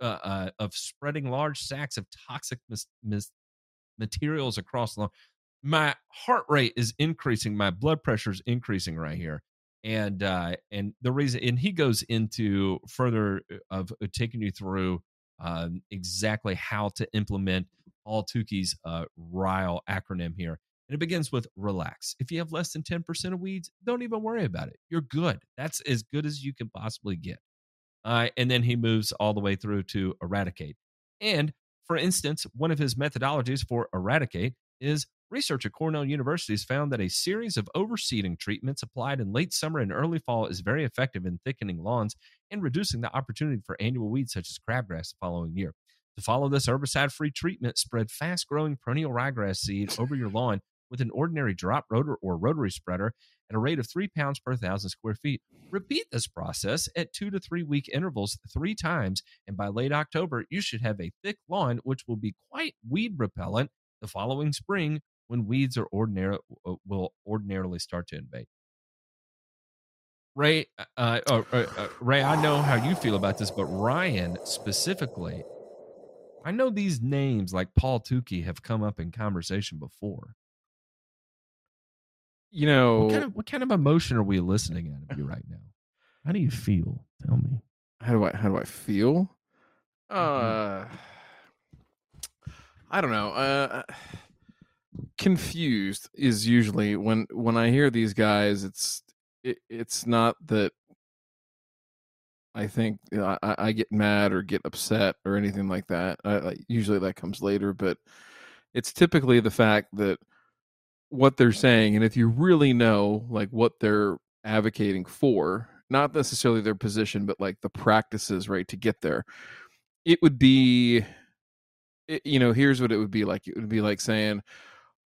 Speaker 1: uh, uh, of spreading large sacks of toxic mis- mis- materials across the lawn. My heart rate is increasing. My blood pressure is increasing right here and uh and the reason and he goes into further uh, of uh, taking you through um exactly how to implement all Tukey's uh RILE acronym here. And it begins with relax. If you have less than 10% of weeds don't even worry about it. You're good. That's as good as you can possibly get. Uh and then he moves all the way through to eradicate. And for instance one of his methodologies for eradicate is Research at Cornell University has found that a series of overseeding treatments applied in late summer and early fall is very effective in thickening lawns and reducing the opportunity for annual weeds such as crabgrass the following year. To follow this herbicide free treatment, spread fast growing perennial ryegrass seed over your lawn with an ordinary drop rotor or rotary spreader at a rate of three pounds per thousand square feet. Repeat this process at two to three week intervals three times, and by late October, you should have a thick lawn which will be quite weed repellent the following spring when weeds are ordinary will ordinarily start to invade. Ray, uh, uh, uh, uh, Ray, I know how you feel about this, but Ryan specifically, I know these names like Paul Tukey have come up in conversation before.
Speaker 2: You know,
Speaker 1: What kind of what kind of emotion are we listening out of you right now? How do you feel? Tell me.
Speaker 2: how do I how do I feel? Uh, I don't know. Uh, confused is usually when when I hear these guys. It's it, it's not that I think you know, I, I get mad or get upset or anything like that. I, I, usually that comes later, but it's typically the fact that what they're saying, and if you really know like what they're advocating for, not necessarily their position, but like the practices, right, to get there, it would be, it, you know, here's what it would be like. It would be like saying,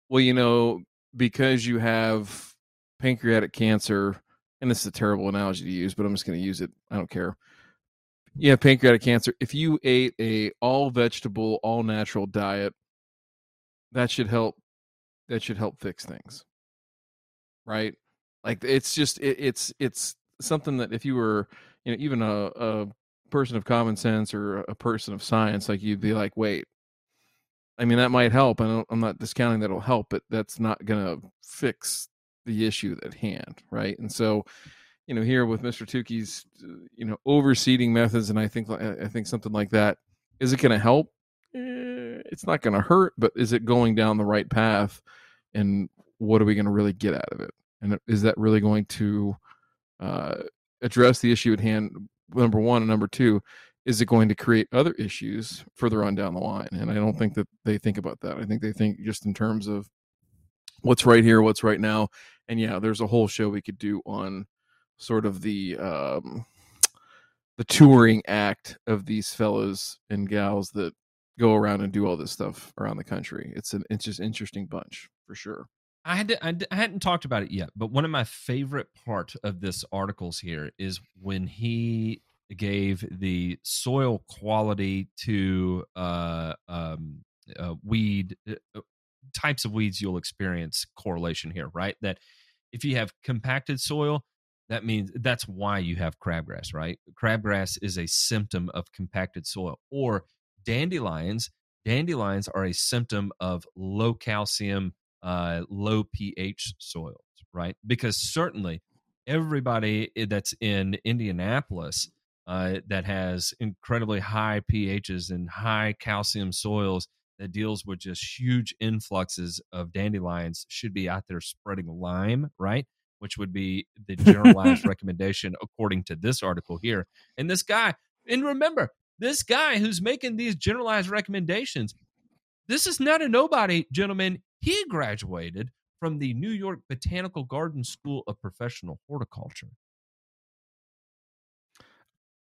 Speaker 2: well, you know, because you have pancreatic cancer, and this is a terrible analogy to use, but I'm just going to use it. I don't care. You have pancreatic cancer. If you ate a all vegetable, all natural diet, that should help. That should help fix things, right? Like it's just it, it's it's something that if you were you know even a, a person of common sense or a person of science, like you'd be like, wait, I mean that might help. I I'm not discounting that it'll help, but that's not gonna fix the issue at hand, right? And so, you know, here with Mr. Tukey's, you know, overseeding methods, and I think I think something like that is it going to help? Eh, it's not going to hurt, but is it going down the right path? And what are we going to really get out of it? And is that really going to uh, address the issue at hand? Number one, and number two, is it going to create other issues further on down the line? And I don't think that they think about that. I think they think just in terms of what's right here, what's right now. And yeah, there's a whole show we could do on sort of the um the touring act of these fellows and gals that go around and do all this stuff around the country. It's an it's just interesting bunch for sure.
Speaker 1: I had to, I, I hadn't talked about it yet, but one of my favorite part of this articles here is when he gave the soil quality to uh, um, uh, weed uh, uh, types of weeds you'll experience correlation here, right? That if you have compacted soil, that means that's why you have crabgrass, right? Crabgrass is a symptom of compacted soil, or dandelions. Dandelions are a symptom of low calcium, uh, low pH soils, right? Because certainly everybody that's in Indianapolis uh, that has incredibly high pHs and high calcium soils that deals with just huge influxes of dandelions should be out there spreading lime, right? Which would be the generalized recommendation according to this article here. And this guy, and remember, this guy who's making these generalized recommendations, this is not a nobody, gentlemen. He graduated from the New York Botanical Garden School of Professional Horticulture.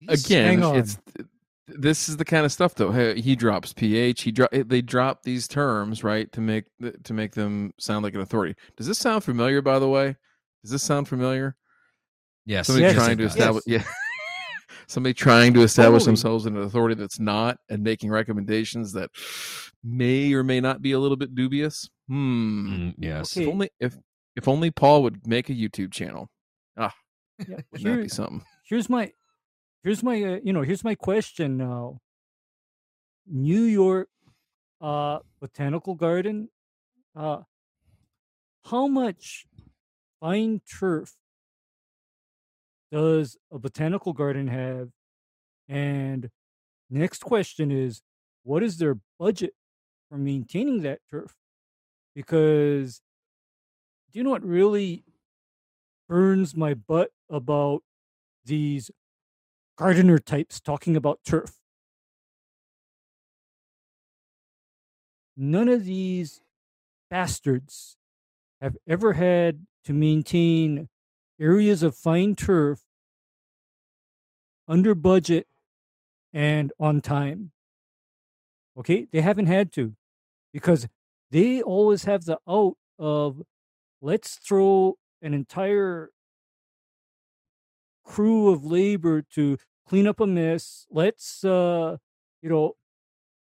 Speaker 1: He's-
Speaker 2: Again, it's this is the kind of stuff though. Hey, He drops pH. He drop. They drop these terms right to make to make them sound like an authority. Does this sound familiar? By the way, does this sound familiar?
Speaker 1: yes,
Speaker 2: Somebody
Speaker 3: Yes,
Speaker 2: trying to
Speaker 1: does.
Speaker 2: establish. Yeah. Somebody trying to establish
Speaker 3: Totally.
Speaker 2: themselves in an authority that's not, and making recommendations that may or may not be a little bit dubious. Hmm.
Speaker 1: Mm, yes.
Speaker 3: Okay.
Speaker 2: If only if if only Paul would make a YouTube channel.
Speaker 3: Ah, yeah,
Speaker 2: Wouldn't that
Speaker 3: here-
Speaker 2: be something?
Speaker 3: here's my here's my uh, you know here's my question now. New york uh botanical garden uh how much fine turf does a botanical garden have? And next question is what is their budget for maintaining that turf? Because do you know what really burns my butt about these gardener types talking about turf. None of these bastards have ever had to maintain areas of fine turf under budget and on time. Okay? They haven't had to because they always have the out of let's throw an entire crew of labor to clean up a mess. Let's uh you know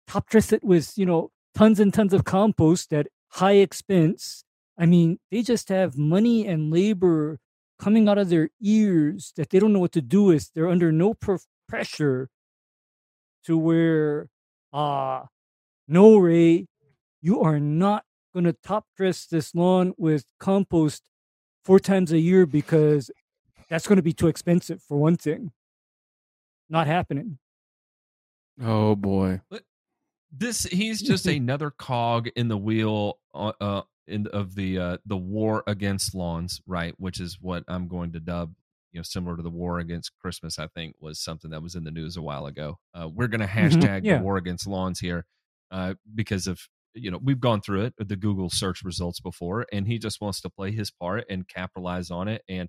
Speaker 3: top dress it with, you know, tons and tons of compost at high expense. I mean, they just have money and labor coming out of their ears that they don't know what to do with. They're under no pr- pressure to where uh no Ray, you are not gonna top dress this lawn with compost four times a year because that's going to be too expensive for one thing. Not happening.
Speaker 2: Oh boy.
Speaker 1: this he's just another cog in the wheel uh, uh in of the uh the war against lawns right which is what i'm going to dub you know similar to the war against christmas i think was something that was in the news a while ago uh we're gonna hashtag
Speaker 3: Yeah.
Speaker 1: the war against lawns here uh because of you know we've gone through it the google search results before and he just wants to play his part and capitalize on it and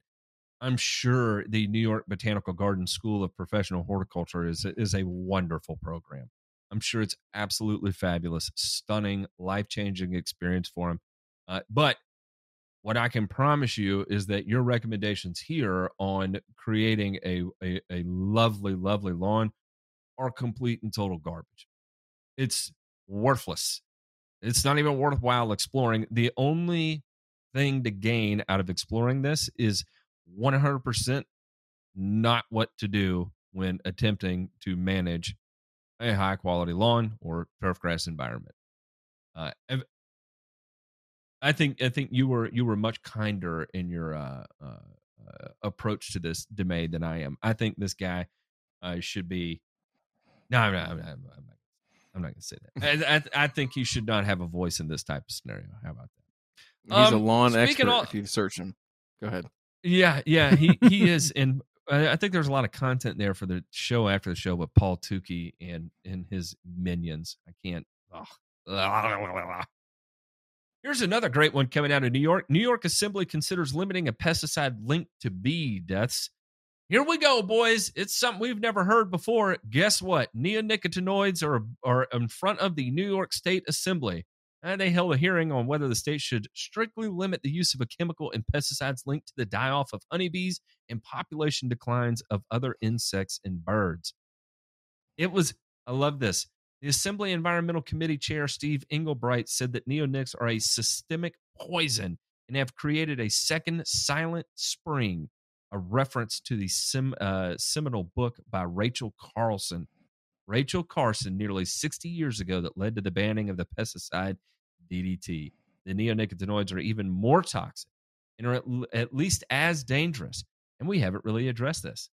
Speaker 1: i'm sure the new york botanical garden school of professional horticulture is is a wonderful program I'm sure it's absolutely fabulous, stunning, life changing experience for him. Uh, but what I can promise you is that your recommendations here on creating a, a, a lovely, lovely lawn are complete and total garbage. It's worthless. It's not even worthwhile exploring. The only thing to gain out of exploring this is 100% not what to do when attempting to manage a high quality lawn or turf grass environment. Uh, I've- think I think you were you were much kinder in your uh, uh, uh, approach to this Demay than I am. I think this guy uh, should be. No, I'm not. I'm not, I'm not, I'm not going to say that. I, I, I think he should not have a voice in this type of scenario. How about that?
Speaker 2: He's a
Speaker 1: Um,
Speaker 2: lawn expert
Speaker 1: of-
Speaker 2: if you search him. Go ahead.
Speaker 1: Yeah, yeah, he he is. And I think there's a lot of content there for the show after the show with Paul Tukey and and his minions. I can't. ugh. Here's another great one coming out of New York. New York Assembly considers limiting a pesticide linked to bee deaths. Here we go, boys. It's something we've never heard before. Guess what? Neonicotinoids are, are in front of the New York State Assembly. And they held a hearing on whether the state should strictly limit the use of a chemical and pesticides linked to the die off of honeybees and population declines of other insects and birds. It was, I love this. The Assembly Environmental Committee Chair Steve Englebright said that neonics are a systemic poison and have created a second silent spring, a reference to the sim, uh, seminal book by Rachel Carlson. Rachel Carson, nearly 60 years ago, that led to the banning of the pesticide DDT. The neonicotinoids are even more toxic and are at, at least as dangerous. And we haven't really addressed this.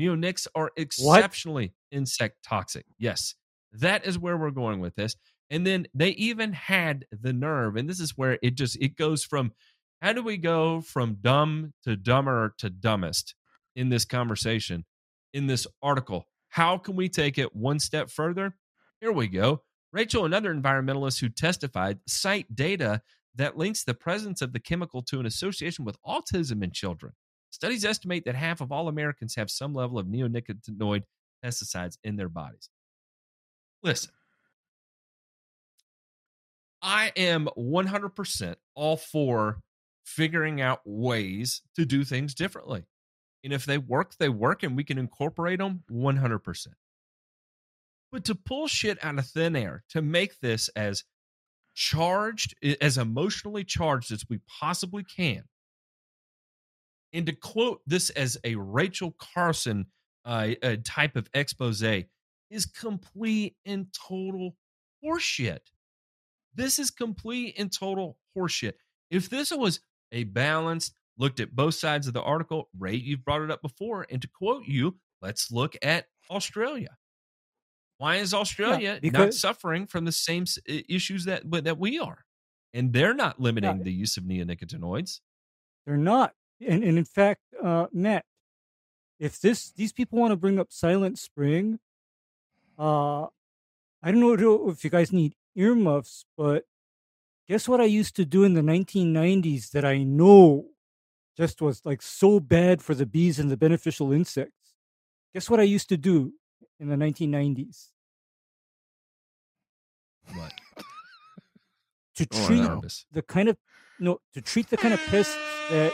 Speaker 1: Neonics are exceptionally insect toxic. Yes, that is where we're going with this. And then they even had the nerve, and this is where it just it goes from how do we go from dumb to dumber to dumbest in this conversation, in this article? How can we take it one step further? Here we go. Rachel and other environmentalists who testified cite data that links the presence of the chemical to an association with autism in children. Studies estimate that half of all Americans have some level of neonicotinoid pesticides in their bodies. Listen, I am 100% all for figuring out ways to do things differently. And if they work, they work, and we can incorporate them 100%. But to pull shit out of thin air, to make this as charged, as emotionally charged as we possibly can, and to quote this as a Rachel Carson uh, type of expose is complete and total horseshit. This is complete and total horseshit. If this was a balanced, looked at both sides of the article, Ray, you've brought it up before, and to quote you, let's look at Australia. Why is Australia not
Speaker 3: because-
Speaker 1: suffering from the same issues that but that we are? And they're not limiting
Speaker 3: Yeah.
Speaker 1: the use of neonicotinoids.
Speaker 3: They're not. And, and in fact, uh, Matt, if this these people want to bring up Silent Spring, uh, I don't know if you guys need earmuffs, but guess what I used to do in the 1990s that I know just was like so bad for the bees and the beneficial insects. Guess what I used to do in the 1990s
Speaker 1: What?
Speaker 3: to
Speaker 2: Oh,
Speaker 3: treat
Speaker 2: no.
Speaker 3: The kind of no to treat the kind of pests that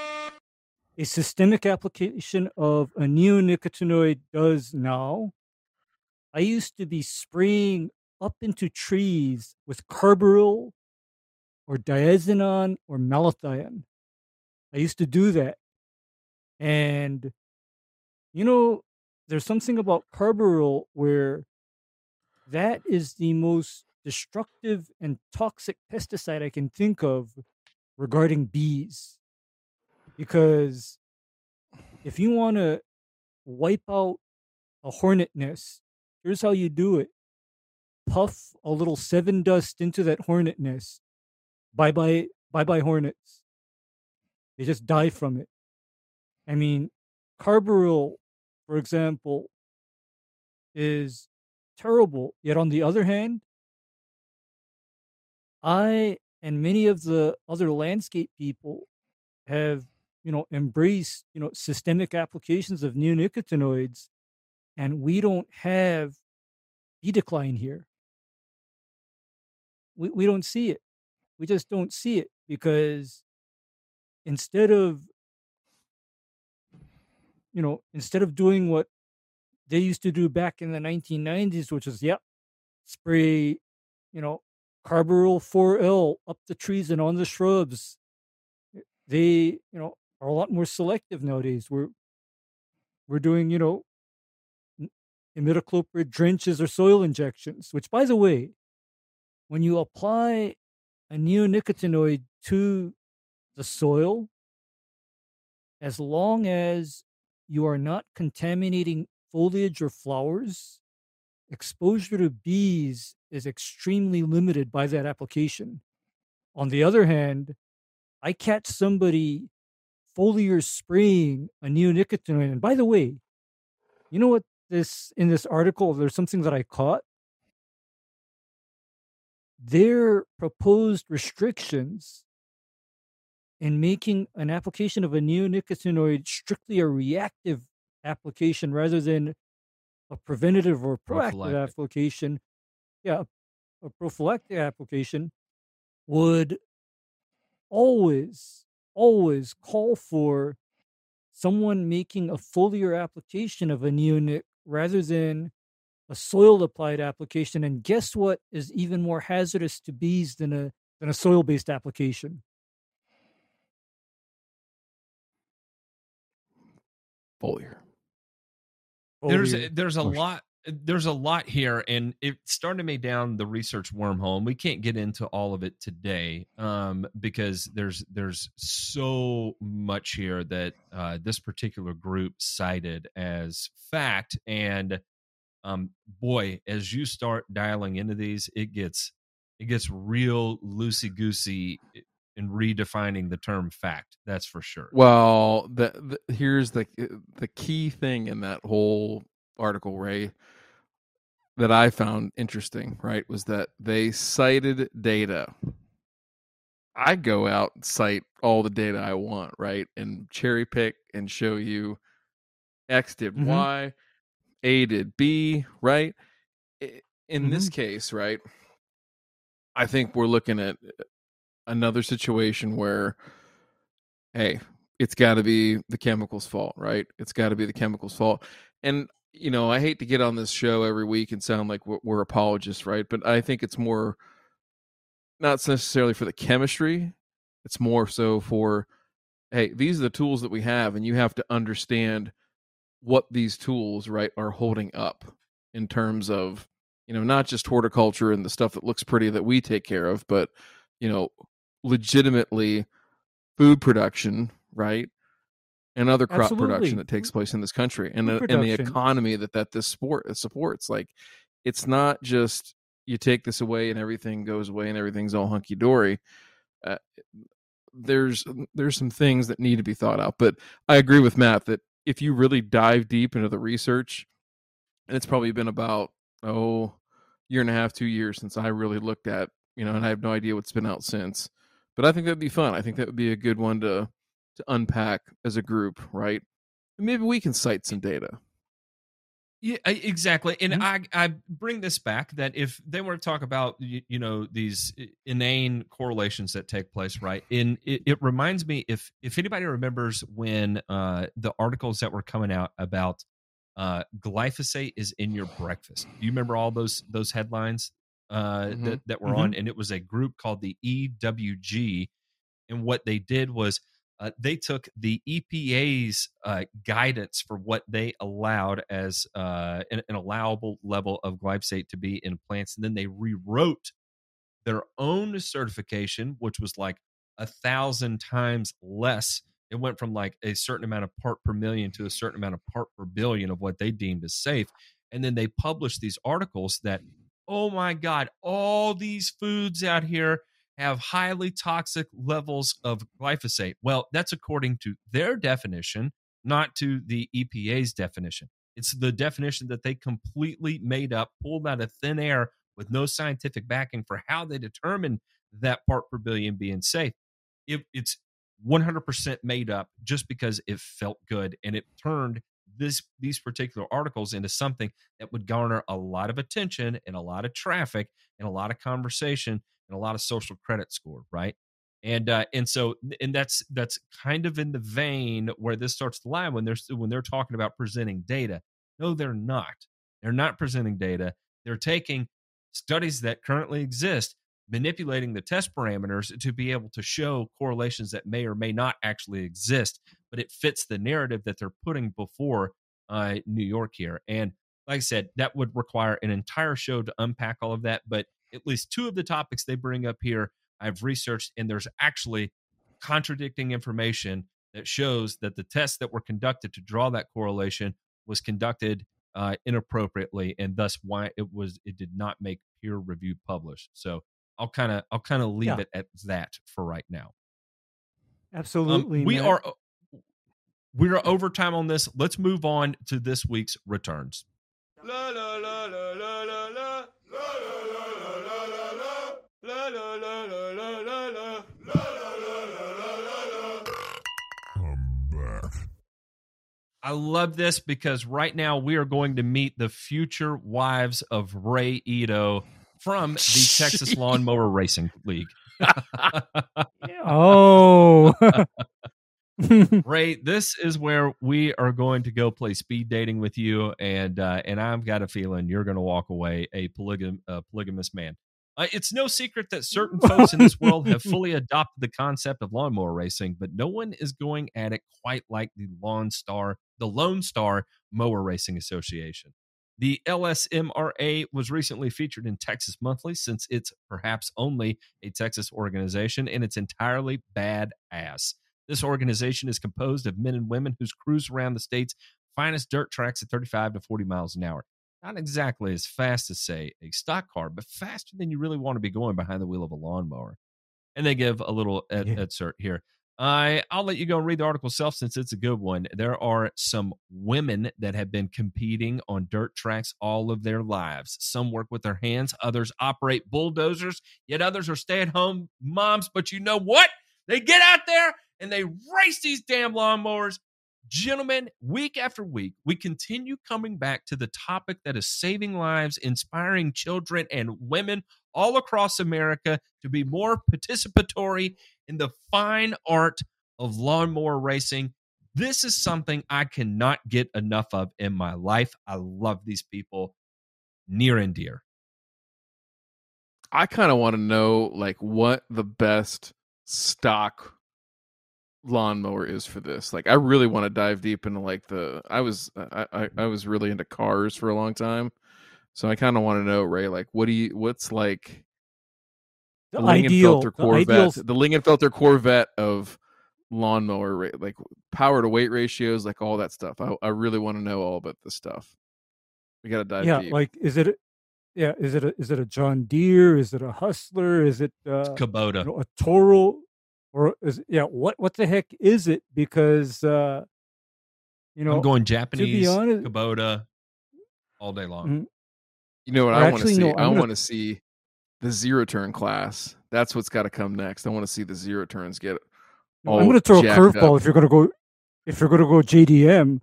Speaker 3: a systemic application of a neonicotinoid does now. I used to be spraying up into trees with carbaryl or diazinon or malathion. I used to do that. And you know, there's something about carbaryl where that is the most destructive and toxic pesticide I can think of regarding bees. Because if you want to wipe out a hornet nest, here's how you do it puff a little Sevin dust into that hornet nest. Bye bye, bye bye, hornets. They just die from it. I mean, carbaryl, for example, is terrible. Yet on the other hand, I and many of the other landscape people have, you know, embraced, you know, systemic applications of neonicotinoids, and we don't have bee decline here. We we don't see it. We just don't see it because instead of you know, instead of doing what they used to do back in the 1990s, which is, yep, spray, you know, carbaryl 4L up the trees and on the shrubs. Eh, they, you know, are a lot more selective nowadays. We're we're doing, you know, imidacloprid drenches or soil injections, which by the way, when you apply a neonicotinoid to the soil, as long as you are not contaminating foliage or flowers, exposure to bees is extremely limited by that application. On the other hand, I catch somebody foliar spraying a neonicotinoid. And by the way, you know what this in this article, there's something that I caught. Their proposed restrictions in making an application of a neonicotinoid strictly a reactive application rather than a preventative or proactive
Speaker 1: Prophylactic.
Speaker 3: application, yeah, a prophylactic application would always, always call for someone making a foliar application of a neonic rather than a soil applied application. And guess what is even more hazardous to bees than a than a soil based application?
Speaker 2: Foliar.
Speaker 1: there's
Speaker 3: Foliar.
Speaker 1: there's a lot there's a lot here and it started me down the research wormhole and we can't get into all of it today um, because there's there's so much here that uh, this particular group cited as fact and um, boy as you start dialing into these it gets it gets real loosey goosey in redefining the term fact that's for sure
Speaker 2: Well, the, the here's the the key thing in that whole article, Ray, that I found interesting. Right, was that they cited data. I go out and cite all the data I want, right, and cherry pick and show you X did
Speaker 3: Mhm.
Speaker 2: Y, A did B, right. In this
Speaker 3: Mhm.
Speaker 2: case, right, I think we're looking at another situation where hey, it's got to be the chemicals' fault, right? It's got to be the chemicals' fault. And you know, I hate to get on this show every week and sound like we're, we're apologists, right? But I think it's more not necessarily for the chemistry. It's more so for hey, these are the tools that we have, and you have to understand what these tools, right, are holding up in terms of you know not just horticulture and the stuff that looks pretty that we take care of, but you know, legitimately food production, right? And other crop
Speaker 3: Absolutely.
Speaker 2: production that takes place in this country and, the, and the economy that that this sport supports. Like, it's not just you take this away and everything goes away and everything's all hunky dory. Uh, there's there's some things that need to be thought out. But I agree with Matt that if you really dive deep into the research, and it's probably been about oh year and a half, two years since I really looked at you know, and I have no idea what's been out since. But I think that'd be fun. I think that would be a good one to to unpack as a group, right? And maybe we can cite some data.
Speaker 1: Yeah, exactly. And
Speaker 3: Mhm.
Speaker 1: I I bring this back that if they were to talk about you, you know these inane correlations that take place, right? In it, it reminds me if if anybody remembers when uh the articles that were coming out about uh glyphosate is in your breakfast. Do you remember all those those headlines uh
Speaker 2: Mhm.
Speaker 1: that that were on and it was a group called the EWG and what they did was uh, they took the EPA's uh, guidance for what they allowed as uh, an, an allowable level of glyphosate to be in plants, and then they rewrote their own certification, which was like a thousand times less. It went from like a certain amount of part per million to a certain amount of part per billion of what they deemed as safe. And then they published these articles that, oh my God, all these foods out here have highly toxic levels of glyphosate. Well, that's according to their definition, not to the EPA's definition. It's the definition that they completely made up, pulled out of thin air with no scientific backing for how they determine that part per billion being safe. It, it's 100% made up just because it felt good and it turned this these particular articles into something that would garner a lot of attention and a lot of traffic and a lot of conversation and a lot of social credit score, right? And uh, and so and that's that's kind of in the vein where this starts to lie when they're when they're talking about presenting data. No, they're not. They're not presenting data. They're taking studies that currently exist, manipulating the test parameters to be able to show correlations that may or may not actually exist, but it fits the narrative that they're putting before uh, New York here. And like I said, that would require an entire show to unpack all of that. But at least two of the topics they bring up here, I've researched, and there's actually contradicting information that shows that the tests that were conducted to draw that correlation was conducted uh, inappropriately, and thus why it was it did not make peer review published. So I'll kind of I'll kind of leave
Speaker 3: Yeah.
Speaker 1: it at that for right now. Um,
Speaker 3: Absolutely.
Speaker 1: we
Speaker 3: Matt.
Speaker 1: are we're overtime on this. Let's move on to this week's returns.
Speaker 5: I'm back.
Speaker 1: I love this because right now we are going to meet the future wives of Ray Ito from the Texas Lawnmower Racing League.
Speaker 3: Oh.
Speaker 1: Ray, this is where we are going to go play speed dating with you, and uh, and I've got a feeling you're going to walk away a polygam- uh, polygamous man. Uh, it's no secret that certain folks in this world have fully adopted the concept of lawnmower racing, but no one is going at it quite like the Lawn Star, the Lone Star Mower Racing Association. The LSMRA was recently featured in Texas Monthly since it's perhaps only a Texas organization and it's entirely badass. This organization is composed of men and women who cruise around the state's finest dirt tracks at 35 to 40 miles an hour. Not exactly as fast as, say, a stock car, but faster than you really want to be going behind the wheel of a lawnmower. And they give a little ed-
Speaker 3: Yeah.
Speaker 1: excerpt here. I I'll let you go and read the article self since it's a good one. There are some women that have been competing on dirt tracks all of their lives. Some work with their hands, others operate bulldozers, yet others are stay-at-home moms. But you know what? They get out there and they race these damn lawnmowers. Gentlemen, week after week, we continue coming back to the topic that is saving lives, inspiring children and women all across America to be more participatory in the fine art of lawnmower racing. This is something I cannot get enough of in my life. I love these people near and dear.
Speaker 2: I kind of want to know like what the best stock lawnmower is for this. Like I really want to dive deep into like the I was I I, I was really into cars for a long time. So I kind of want to know, Ray, like what do you what's like
Speaker 3: the
Speaker 2: the
Speaker 3: ideal,
Speaker 2: Lingenfelter
Speaker 3: the
Speaker 2: Corvette,
Speaker 3: ideal
Speaker 2: the Lingenfelter Corvette of lawnmower ra- like power to weight ratios, like all that stuff. I I really want to know all about this stuff. We got to dive
Speaker 3: yeah
Speaker 2: deep.
Speaker 3: like is it a, yeah is it a is it a john deere is it a hustler is it uh
Speaker 1: Kubota.
Speaker 3: you know, a toro or is yeah what what the heck is it because uh you know
Speaker 1: I'm going Japanese
Speaker 3: honest-
Speaker 1: Kubota all day long.
Speaker 2: You know what I want to see?
Speaker 3: no,
Speaker 2: I
Speaker 3: gonna-
Speaker 2: want to see the zero turn class. That's what's got to come next. I want to see the zero turns get. All
Speaker 3: I'm going to throw a curveball if you're going to go if you're going to go JDM,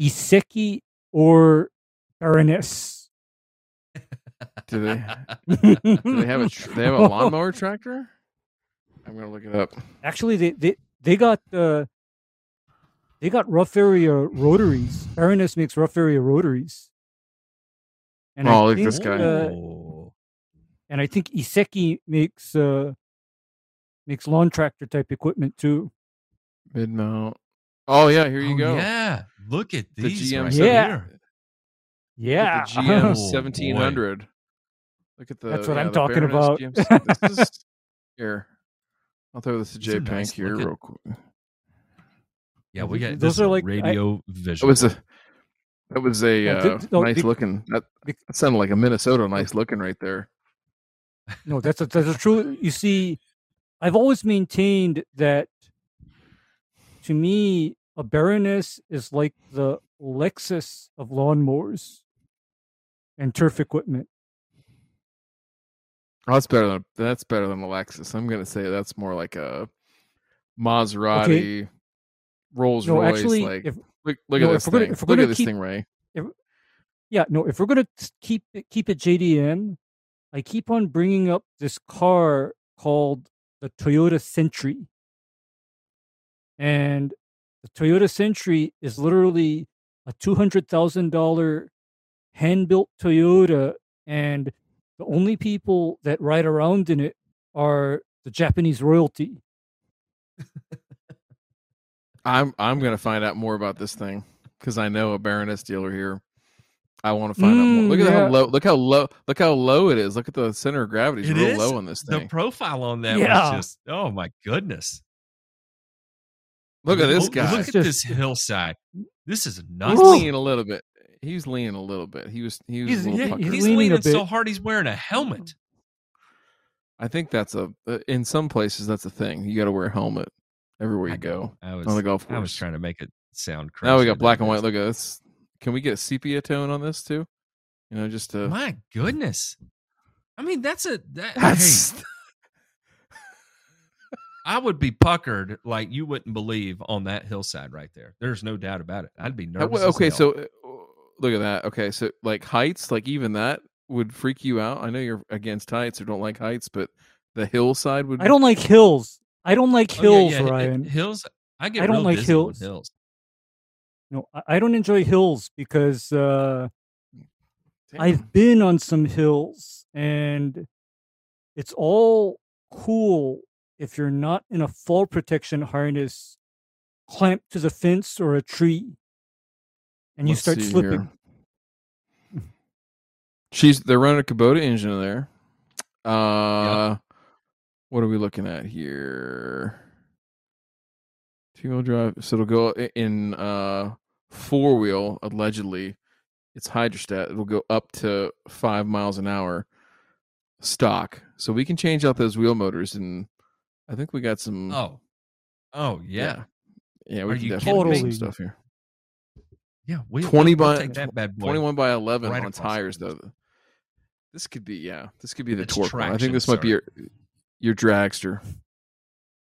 Speaker 3: Iseki or Baroness.
Speaker 2: Do they? Do they have a? They have a lawnmower tractor? I'm gonna look it up.
Speaker 3: Actually, they they they got uh, they got rough area rotaries. Baroness makes rough area rotaries. And
Speaker 2: Oh,
Speaker 3: I
Speaker 2: look
Speaker 3: think,
Speaker 2: this guy.
Speaker 3: uh, and I think Iseki makes uh makes lawn tractor type equipment too.
Speaker 2: Mid mount. Oh yeah, here you
Speaker 1: Oh,
Speaker 2: go.
Speaker 1: Yeah, look at
Speaker 2: The GM
Speaker 1: right
Speaker 3: Yeah.
Speaker 1: here.
Speaker 3: Yeah,
Speaker 2: the GM
Speaker 1: Oh,
Speaker 2: 1700. Look at the.
Speaker 3: That's what
Speaker 2: yeah,
Speaker 3: I'm talking about.
Speaker 2: This is, here, I'll throw this to
Speaker 1: These are
Speaker 2: Jay
Speaker 1: nice
Speaker 2: Pank here
Speaker 1: looking.
Speaker 2: real quick.
Speaker 1: Yeah, we
Speaker 3: Th-
Speaker 1: got
Speaker 3: those
Speaker 1: this
Speaker 3: are like- I-
Speaker 1: radio
Speaker 2: It
Speaker 1: visual.
Speaker 2: was a. That was a uh,
Speaker 3: th- no,
Speaker 2: nice looking. That, that sounded like a Minnesota nice looking right there.
Speaker 3: No, that's a, that's a true. You see, I've always maintained that to me, a Baroness is like the Lexus of lawnmowers and turf equipment.
Speaker 2: Oh, that's better than that's better than a Lexus. I'm gonna say that's more like a Maserati, Rolls
Speaker 3: No,
Speaker 2: Royce.
Speaker 3: actually,
Speaker 2: like
Speaker 3: if
Speaker 2: look, look
Speaker 3: no,
Speaker 2: at
Speaker 3: if
Speaker 2: this
Speaker 3: we're gonna-
Speaker 2: thing.
Speaker 3: if we're
Speaker 2: Look
Speaker 3: gonna
Speaker 2: at this
Speaker 3: keep-
Speaker 2: thing, Ray.
Speaker 3: yeah, no, if we're gonna keep it, keep it JDM, I keep on bringing up this car called the Toyota Century, and the Toyota Century is literally a two hundred thousand dollar hand built Toyota, and the only people that ride around in it are the Japanese royalty.
Speaker 2: I'm I'm gonna find out more about this thing because I know a Baroness dealer here. I want to find out more.
Speaker 3: Mm,
Speaker 2: Look at how low. Look how low. Look how low it is. Look at the center of gravity. It's
Speaker 1: It
Speaker 2: real
Speaker 1: is?
Speaker 2: low on this thing.
Speaker 1: the profile on that
Speaker 3: Yeah.
Speaker 1: was just oh my goodness.
Speaker 2: Look at this
Speaker 1: Oh,
Speaker 2: guy.
Speaker 1: Look at
Speaker 3: just-
Speaker 1: this hillside. This is
Speaker 2: He's
Speaker 1: nuts.
Speaker 3: Ooh.
Speaker 2: leaning a little bit. He's leaning a little bit. He was. He was.
Speaker 3: He's-
Speaker 2: a little
Speaker 3: yeah, he's
Speaker 1: He's
Speaker 3: leaning a
Speaker 1: leaning so hard he's wearing a helmet.
Speaker 2: I think that's a. uh, In some places, that's a thing. You got to wear a helmet everywhere you
Speaker 1: I
Speaker 2: go.
Speaker 1: I was
Speaker 2: on the golf course.
Speaker 1: I was trying to make it sound crazy.
Speaker 2: Now we got black and white. Look at this. Can we get a sepia tone on this too? You know, just to
Speaker 1: My goodness. I mean, that's a that.
Speaker 2: that's
Speaker 1: hey, I would be puckered like you wouldn't believe on that hillside right there. There's no doubt about it. I'd be nervous.
Speaker 2: well,
Speaker 1: as
Speaker 2: okay.
Speaker 1: hell.
Speaker 2: So look at that. Okay, so like heights, like even that would freak you out. I know you're against heights or don't like heights, but the hillside would.
Speaker 3: I don't like hills. I don't like
Speaker 1: Oh, yeah,
Speaker 3: hills,
Speaker 1: yeah,
Speaker 3: Ryan.
Speaker 1: hills. I get.
Speaker 3: I don't like hills.
Speaker 1: hills.
Speaker 3: No, I- don't enjoy hills because uh, I've been on some hills and it's all cool if you're not in a fall protection harness clamped to the fence or a tree and you
Speaker 2: Let's
Speaker 3: start slipping.
Speaker 2: here. She's they're running a Kubota engine in there. Uh, what are we looking at here? Two wheel drive. So it'll go in uh four wheel allegedly. It's hydrostat. It'll go up to five miles an hour stock. So we can change out those wheel motors, and I think we got some.
Speaker 1: Oh, oh yeah,
Speaker 2: yeah,
Speaker 1: Are
Speaker 2: we can
Speaker 1: you
Speaker 2: definitely do some stuff here.
Speaker 1: yeah. We
Speaker 2: 20
Speaker 1: we'll,
Speaker 2: by-
Speaker 1: take that bad boy.
Speaker 2: 21 by 11
Speaker 1: right
Speaker 2: on tires though this could be yeah this could be the
Speaker 1: It's
Speaker 2: torque i think this might be
Speaker 1: sir.
Speaker 2: Your your dragster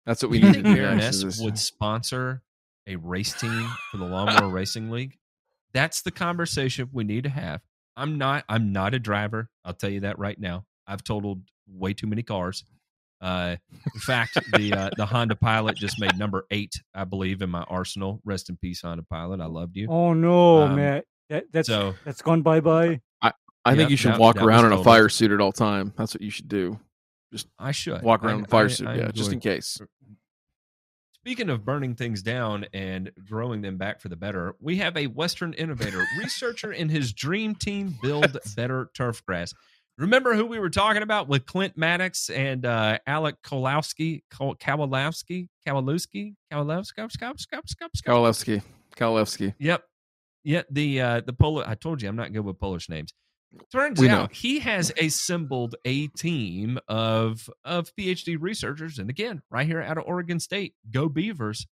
Speaker 2: that's what we
Speaker 1: Do you
Speaker 2: need
Speaker 1: think
Speaker 2: to
Speaker 1: Baroness would sponsor a race team for the Lawnmower Racing League? That's the conversation we need to have. I'm not. I'm not a driver. I'll tell you that right now. I've totaled way too many cars. Uh, in fact, the uh, the Honda Pilot just made number eight, I believe, in my arsenal. Rest in peace, Honda Pilot. I loved you.
Speaker 3: Oh no,
Speaker 1: Um,
Speaker 3: Matt. That, that's
Speaker 1: so
Speaker 3: that's gone bye bye.
Speaker 2: i think
Speaker 1: Yep,
Speaker 2: you should
Speaker 1: that-
Speaker 2: walk
Speaker 1: that
Speaker 2: around
Speaker 1: was
Speaker 2: in a fire suit at all time that's what you should do
Speaker 1: I should
Speaker 2: walk around
Speaker 1: I-
Speaker 2: fire
Speaker 1: I-
Speaker 2: suit
Speaker 1: I
Speaker 2: yeah just
Speaker 1: enjoy-
Speaker 2: in case
Speaker 1: Speaking of burning things down and growing them back for the better, we have a Western innovator, researcher in his dream team build better turf grass. Remember who we were talking about with Clint Mattox and uh, Alec Kowalski, Kow- Kowalowski, Kowalowski, Kowalowski,
Speaker 2: Kowalewski Kowalewski
Speaker 1: Yep. Yeah, the uh the Polish I told you I'm not good with Polish names. Turns
Speaker 2: We
Speaker 1: out
Speaker 2: know.
Speaker 1: he has assembled a team of of PhD researchers, and again, right here out of Oregon State, go Beavers,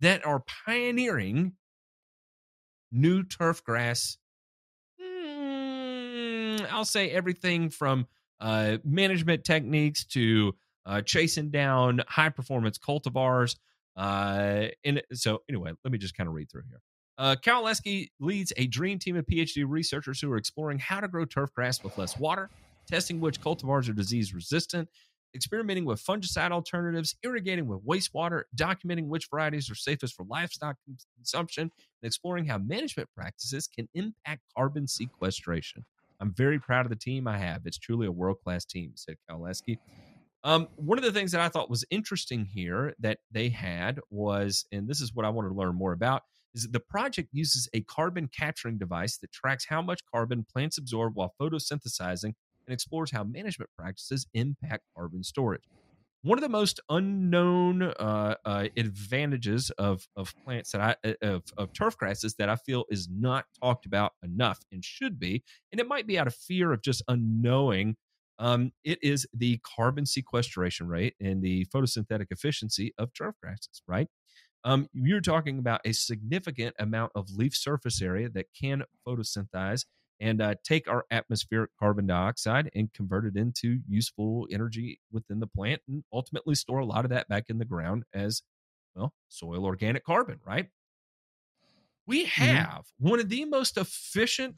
Speaker 1: that are pioneering new turf grass. mm, I'll say everything from uh, management techniques to uh, chasing down high performance cultivars. Uh, and so, anyway, let me just kind of read through here. Uh, Kowaleski leads a dream team of PhD researchers who are exploring how to grow turf grass with less water, testing which cultivars are disease resistant, experimenting with fungicide alternatives, irrigating with wastewater, documenting which varieties are safest for livestock consumption, and exploring how management practices can impact carbon sequestration. I'm very proud of the team I have. It's truly a world class team, said Kowaleski. Um, one of the things that I thought was interesting here that they had was, and this is what I wanted to learn more about, is the project uses a carbon capturing device that tracks how much carbon plants absorb while photosynthesizing and explores how management practices impact carbon storage. One of the most unknown uh, uh, advantages of of plants that I uh, of, of turf grasses that I feel is not talked about enough and should be, and it might be out of fear of just unknowing. Um, it is the carbon sequestration rate and the photosynthetic efficiency of turf grasses, right? Um, you're talking about a significant amount of leaf surface area that can photosynthesize and uh, take our atmospheric carbon dioxide and convert it into useful energy within the plant and ultimately store a lot of that back in the ground as well soil organic carbon right we have one of the most efficient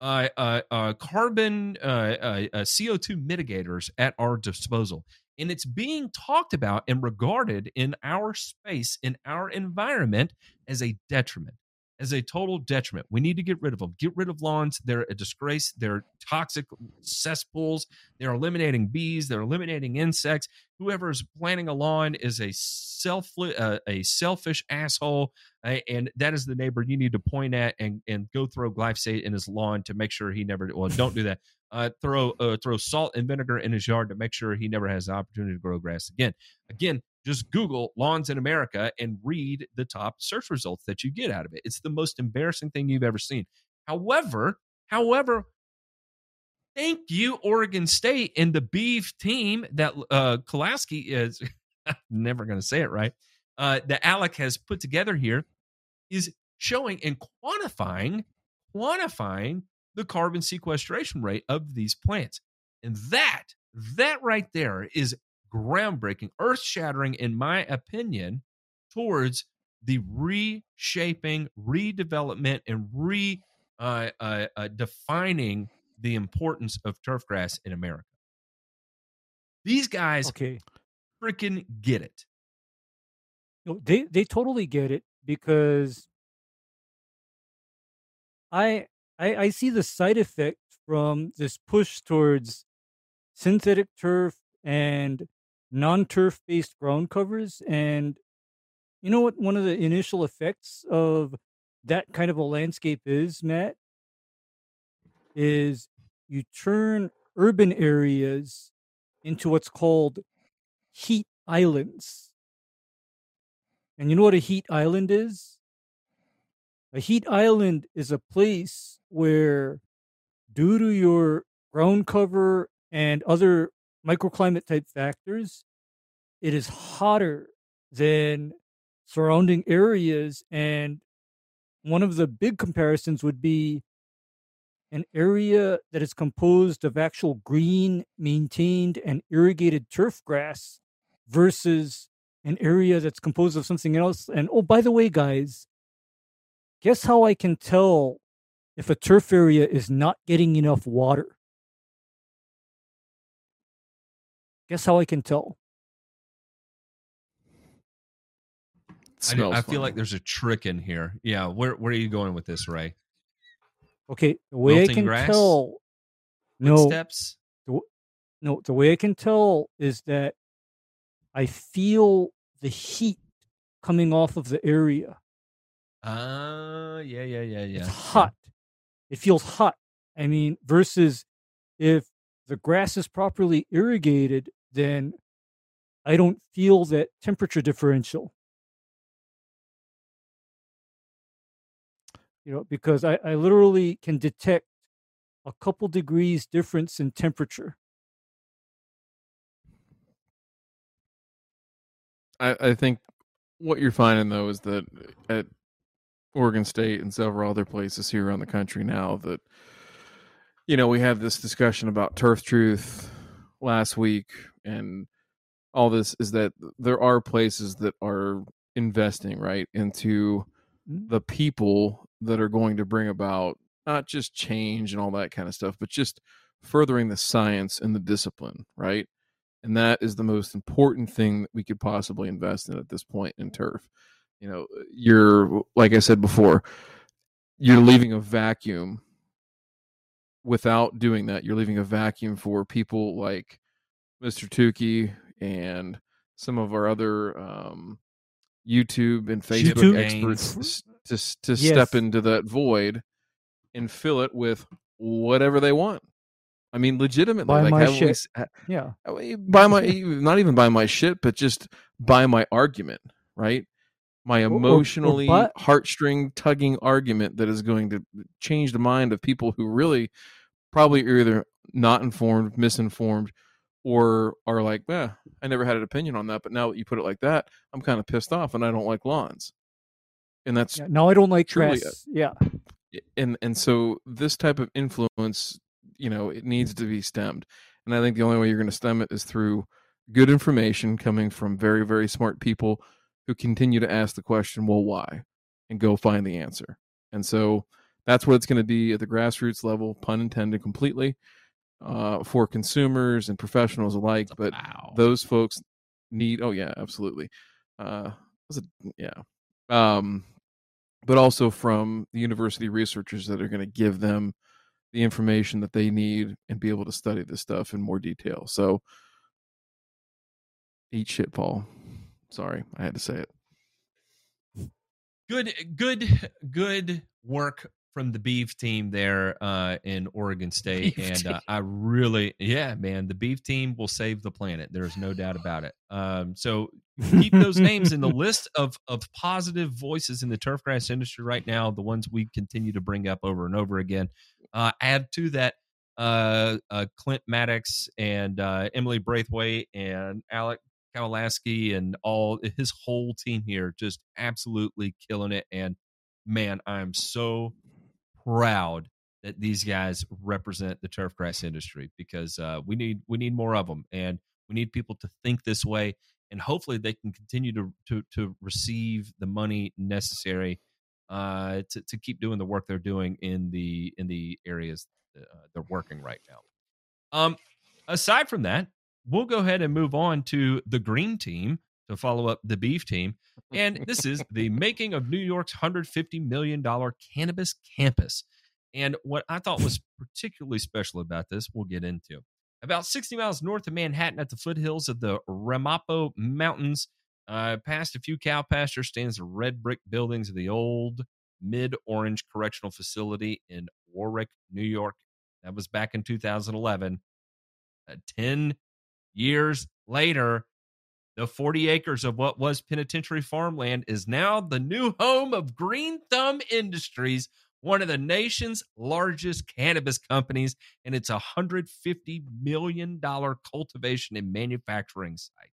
Speaker 1: uh, uh, uh, carbon uh, uh, uh, CO2 mitigators at our disposal. And it's being talked about and regarded in our space, in our environment, as a detriment, as a total detriment. We need to get rid of them. Get rid of lawns. They're a disgrace. They're toxic cesspools. They're eliminating bees. They're eliminating insects. Whoever is planting a lawn is a self uh, a selfish asshole, uh, and that is the neighbor you need to point at and and go throw glyphosate in his lawn to make sure he never. Well, don't do that. Uh, throw uh, throw salt and vinegar in his yard to make sure he never has the opportunity to grow grass again. Again, just Google lawns in America and read the top search results that you get out of it. It's the most embarrassing thing you've ever seen. However, however, thank you, Oregon State and the Beef team that uh Kolaski is never gonna say it right. uh, that Alec has put together here is showing and quantifying quantifying the carbon sequestration rate of these plants. And that that right there is groundbreaking, earth-shattering in my opinion towards the reshaping, redevelopment and re uh, uh, uh, defining the importance of turfgrass in America. These guys
Speaker 3: Okay.
Speaker 1: freaking get it.
Speaker 3: No, they they totally get it because I I I see the side effect from this push towards synthetic turf and non-turf based ground covers and you know what one of the initial effects of that kind of a landscape is, Matt? Is you turn urban areas into what's called heat islands. And you know what a heat island is? A heat island is a place where, due to your ground cover and other microclimate type factors, it is hotter than surrounding areas. And one of the big comparisons would be an area that is composed of actual green, maintained, and irrigated turf grass versus an area that's composed of something else. And oh, by the way, guys, guess how I can tell if a turf area is not getting enough water? Guess how I can tell?
Speaker 1: I, do- I feel like there's a trick in here. Yeah, where where are you going with this, Ray?
Speaker 3: Okay, the way
Speaker 1: Wilting
Speaker 3: I can
Speaker 1: grass?
Speaker 3: tell. No,
Speaker 1: Footsteps?
Speaker 3: no, the way I can tell is that I feel the heat coming off of the area.
Speaker 1: Ah, yeah, yeah, yeah, yeah.
Speaker 3: It's hot. It feels hot. I mean, versus if the grass is properly irrigated, then I don't feel that temperature differential. You know, because I, I literally can detect a couple degrees difference in temperature.
Speaker 2: I, I think what you're finding though is that at Oregon State and several other places here around the country now that you know we had this discussion about turf truth last week and all this is that there are places that are investing right into
Speaker 3: Mm.
Speaker 2: the people that are going to bring about not just change and all that kind of stuff but just furthering the science and the discipline right and that is the most important thing that we could possibly invest in at this point in turf you know you're like i said before you're leaving a vacuum without doing that you're leaving a vacuum for people like mr tukey and some of our other um, youtube and facebook
Speaker 3: YouTube?
Speaker 2: experts to, to, to
Speaker 3: Yes.
Speaker 2: step into that void and fill it with whatever they want i mean legitimately
Speaker 3: Buy
Speaker 2: like
Speaker 3: my
Speaker 2: haven't we
Speaker 3: shit. Yeah.
Speaker 2: Buy my not even buy my shit, but just buy my argument, right? My
Speaker 3: Or- or- or
Speaker 2: emotionally heartstring tugging argument that is going to change the mind of people who really probably are either not informed, misinformed, or are like, "Yeah, I never had an opinion on that, but now that you put it like that, I'm kind of pissed off, and I don't like lawns." And that's
Speaker 3: yeah. Now I don't like grass. Yeah.
Speaker 2: and and so this type of influence you know it needs to be stemmed and i think the only way you're going to stem it is through good information coming from very very smart people who continue to ask the question well why? and go find the answer. And so that's what it's going to be at the grassroots level pun intended completely uh, for consumers and professionals alike but
Speaker 1: wow.
Speaker 2: those folks need oh yeah absolutely. Uh was it yeah um but also from the university researchers that are going to give them the information that they need and be able to study this stuff in more detail. So eat shit paul sorry i had to say it.
Speaker 1: Good good good work from the beef team there uh in oregon state
Speaker 2: Beef
Speaker 1: and uh, i really yeah man the beef team will save the planet there's no doubt about it. Um so keep those names in the list of of positive voices in the turfgrass industry right now the ones we continue to bring up over and over again. Uh add to that uh, uh clint mattox and uh emily braithwaite and alec Kowalski and all his whole team here just absolutely killing it. And man, I'm so proud that these guys represent the turf grass industry because uh, we need we need more of them, and we need people to think this way, and hopefully they can continue to to, to receive the money necessary uh, to to keep doing the work they're doing in the in the areas uh, they're working right now. Um, aside from that, we'll go ahead and move on to the green team to follow up the beef team. And this is the making of New York's $150 million cannabis campus. And what I thought was particularly special about this, we'll get into. About 60 miles north of Manhattan at the foothills of the Ramapo Mountains, uh, past a few cow pastures, stands the red brick buildings of the old Mid Orange Correctional Facility in Warwick, New York. That was back in 2011. Uh, 10 years later, the 40 acres of what was penitentiary farmland is now the new home of Green Thumb Industries, one of the nation's largest cannabis companies, and it's a $150 million cultivation and manufacturing site.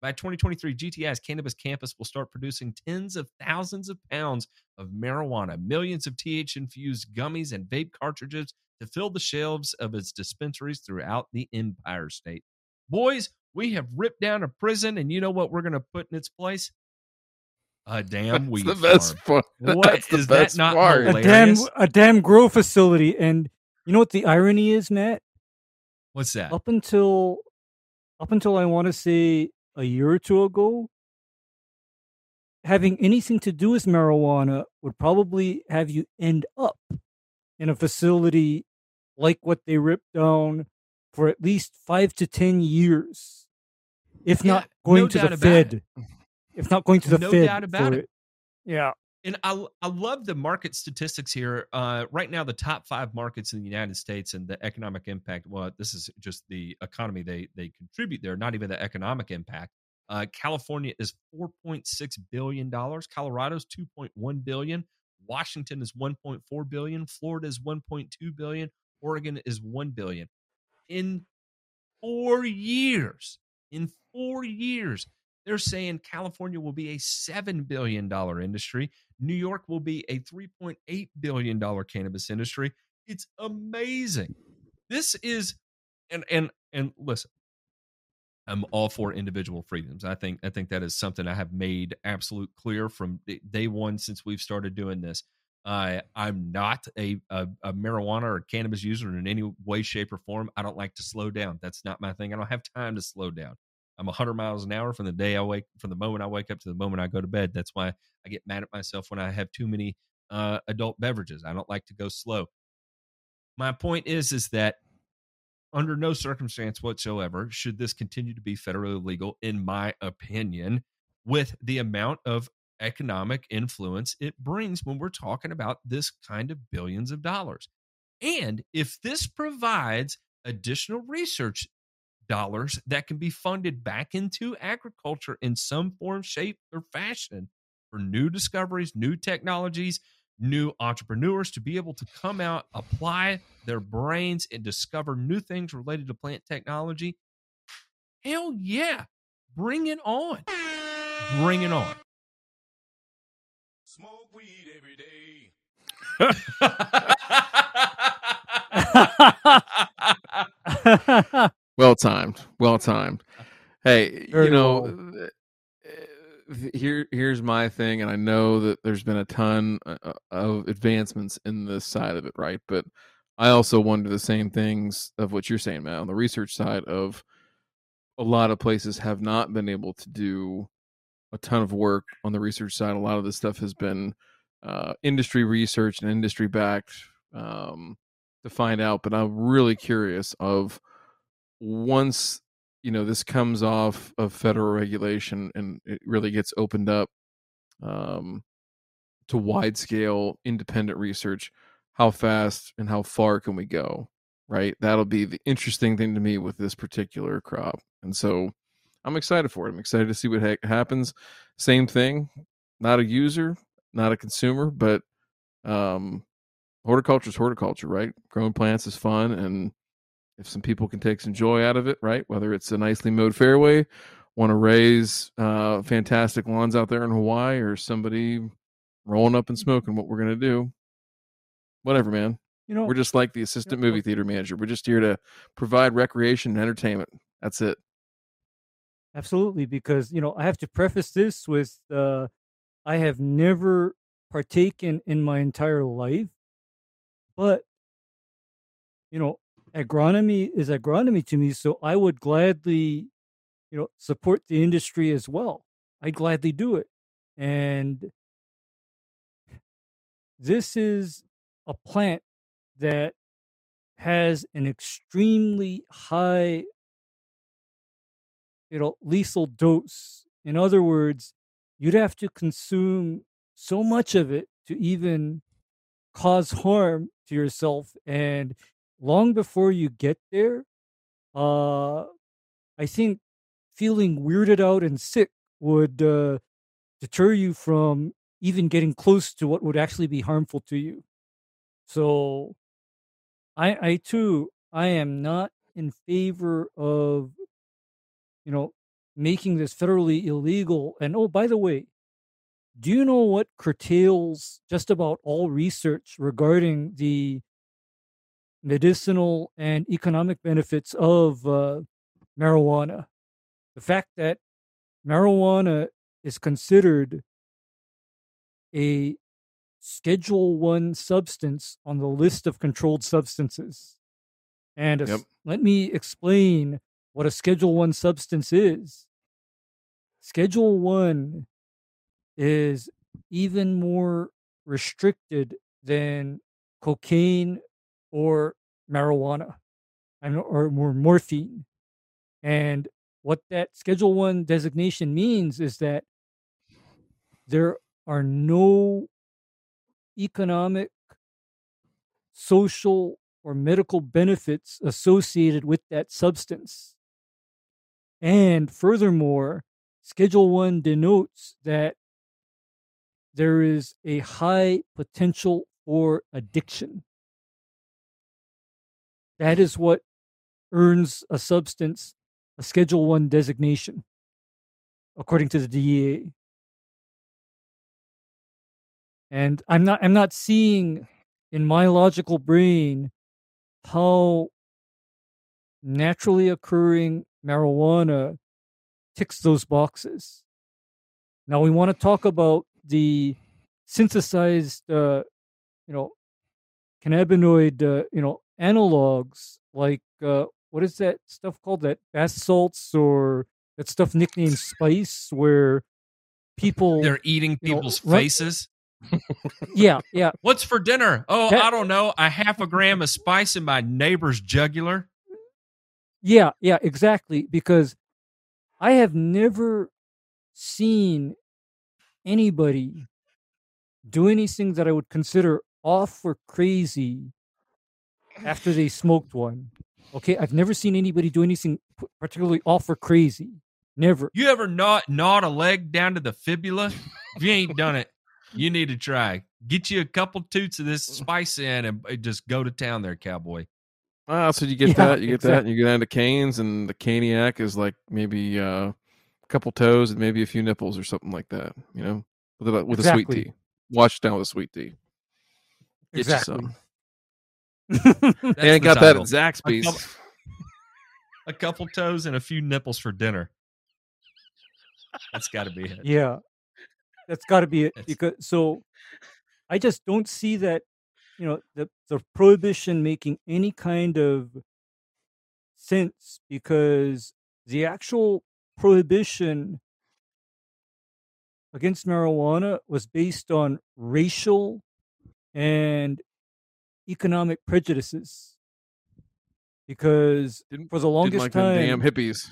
Speaker 1: By 2023, GTI's cannabis campus will start producing tens of thousands of pounds of marijuana, millions of TH infused gummies and vape cartridges to fill the shelves of its dispensaries throughout the Empire State. Boys, we have ripped down a prison, and you know what we're going to put in its place? A damn
Speaker 2: That's
Speaker 1: weed
Speaker 2: the best
Speaker 1: farm.
Speaker 2: part.
Speaker 1: What
Speaker 2: That's the
Speaker 1: is that not
Speaker 2: part.
Speaker 3: a damn a damn grow facility. And you know what the irony is, Matt?
Speaker 1: What's that?
Speaker 3: Up until up until I want to say a year or two ago, having anything to do with marijuana would probably have you end up in a facility like what they ripped down for at least five to ten years, if
Speaker 1: Yeah,
Speaker 3: not going
Speaker 1: no
Speaker 3: to the
Speaker 1: about it.
Speaker 3: Fed. If not going to the
Speaker 1: No
Speaker 3: Fed.
Speaker 1: doubt about
Speaker 3: for
Speaker 1: it.
Speaker 3: Yeah.
Speaker 1: and I I love the market statistics here. Uh, right now, the top five markets in the United States and the economic impact. Well, this is just the economy they they contribute there, not even the economic impact. Uh, California is four point six billion dollars. Colorado's two point one billion. Washington is one point four billion. Florida is one point two billion. Oregon is one billion. In four years, in four years, they're saying California will be a $7 billion industry. New York will be a $3.8 billion cannabis industry. It's amazing. This is, and, and, and listen, I'm all for individual freedoms. I think, I think that is something I have made absolute clear from day one since we've started doing this. Uh, I'm not a, a, a marijuana or cannabis user in any way, shape, or form. I don't like to slow down. That's not my thing. I don't have time to slow down. I'm 100 miles an hour from the day I wake, from the moment I wake up to the moment I go to bed. That's why I get mad at myself when I have too many uh, adult beverages. I don't like to go slow. My point is, is that under no circumstance whatsoever should this continue to be federally legal, in my opinion, with the amount of economic influence it brings when we're talking about this kind of billions of dollars. And if this provides additional research dollars that can be funded back into agriculture in some form, shape, or fashion for new discoveries, new technologies, new entrepreneurs to be able to come out, apply their brains, and discover new things related to plant technology. Hell yeah. Bring it on. Bring it on.
Speaker 2: Well timed. Well timed. Hey,
Speaker 3: Very
Speaker 2: you know,
Speaker 3: well.
Speaker 2: uh, here here's my thing, and I know that there's been a ton uh, uh, of advancements in this side of it, right? But I also wonder the same things of what you're saying, Matt, on the research side of a lot of places have not been able to do a ton of work on the research side. A lot of this stuff has been uh, industry research and industry backed um, to find out. But I'm really curious of once you know this comes off of federal regulation and it really gets opened up um, to wide scale independent research how fast and how far can we go right that'll be the interesting thing to me with this particular crop and so i'm excited for it i'm excited to see what ha- happens same thing not a user not a consumer but um horticulture is horticulture right growing plants is fun and if some people can take some joy out of it, right? Whether it's a nicely mowed fairway want to raise uh, fantastic lawns out there in Hawaii, or somebody rolling up and smoking, what we're gonna do. Whatever, man.
Speaker 3: You know,
Speaker 2: We're just like the assistant
Speaker 3: Yeah,
Speaker 2: movie theater manager. We're just here to provide recreation and entertainment. That's it.
Speaker 3: Absolutely, because you know I have to preface this with uh, I have never partaken in my entire life, but you know agronomy is agronomy to me, so I would gladly, you know, support the industry as well. I'd gladly do it, and this is a plant that has an extremely high you know lethal dose in other words you'd have to consume so much of it to even cause harm to yourself and long before you get there uh i think feeling weirded out and sick would uh deter you from even getting close to what would actually be harmful to you. So i i too i am not in favor of you know, making this federally illegal. And oh, by the way, do you know what curtails just about all research regarding the medicinal and economic benefits of uh, marijuana? The fact that marijuana is considered a Schedule One substance on the list of controlled substances. And a
Speaker 2: Yep.
Speaker 3: let me explain what a Schedule One substance is. Schedule One is even more restricted than cocaine or marijuana, and or more morphine. And what that Schedule One designation means is that there are no economic, social, or medical benefits associated with that substance. And furthermore, Schedule 1 denotes that there is a high potential for addiction. That is what earns a substance a Schedule 1 designation, according to the DEA. And I'm not I'm not seeing in my logical brain how naturally occurring marijuana ticks those boxes. Now we want to talk about the synthesized, uh, you know, cannabinoid, uh, you know, analogs like uh, what is that stuff called? That bath salts or that stuff nicknamed spice, where people,
Speaker 1: They're eating
Speaker 3: know,
Speaker 1: people's
Speaker 3: run-
Speaker 1: faces.
Speaker 3: yeah, yeah,
Speaker 1: What's for dinner? Oh,
Speaker 3: That-
Speaker 1: I don't know. A half a gram of spice in my neighbor's jugular.
Speaker 3: Yeah, yeah, exactly. Because I have never seen anybody do anything that I would consider off or crazy after they smoked one. Okay, I've never seen anybody do anything particularly off or crazy. Never.
Speaker 1: You ever gnawed, gnawed a leg down to the fibula? If you ain't done it, you need to try. Get you a couple toots of this spice in and uh, just go to town there, cowboy.
Speaker 2: Ah, so you get
Speaker 3: Yeah,
Speaker 2: that, you get that, and you go down to Cane's, and the caniac is like maybe uh, a couple toes and maybe a few nipples or something like that. You know, with a, with a sweet tea, washed down with a sweet tea. Get
Speaker 3: Exactly.
Speaker 2: you some.
Speaker 1: That's
Speaker 2: They ain't
Speaker 1: the
Speaker 2: got that at Zaxby's.
Speaker 1: couple- A couple toes and a few nipples for dinner. That's got to be it.
Speaker 3: Yeah, that's got to be it. Because so, I just don't see that, you know, the the prohibition making any kind of sense because the actual prohibition against marijuana was based on racial and economic prejudices. Because
Speaker 2: Didn't,
Speaker 3: for the longest
Speaker 2: like
Speaker 3: time,
Speaker 2: damn hippies.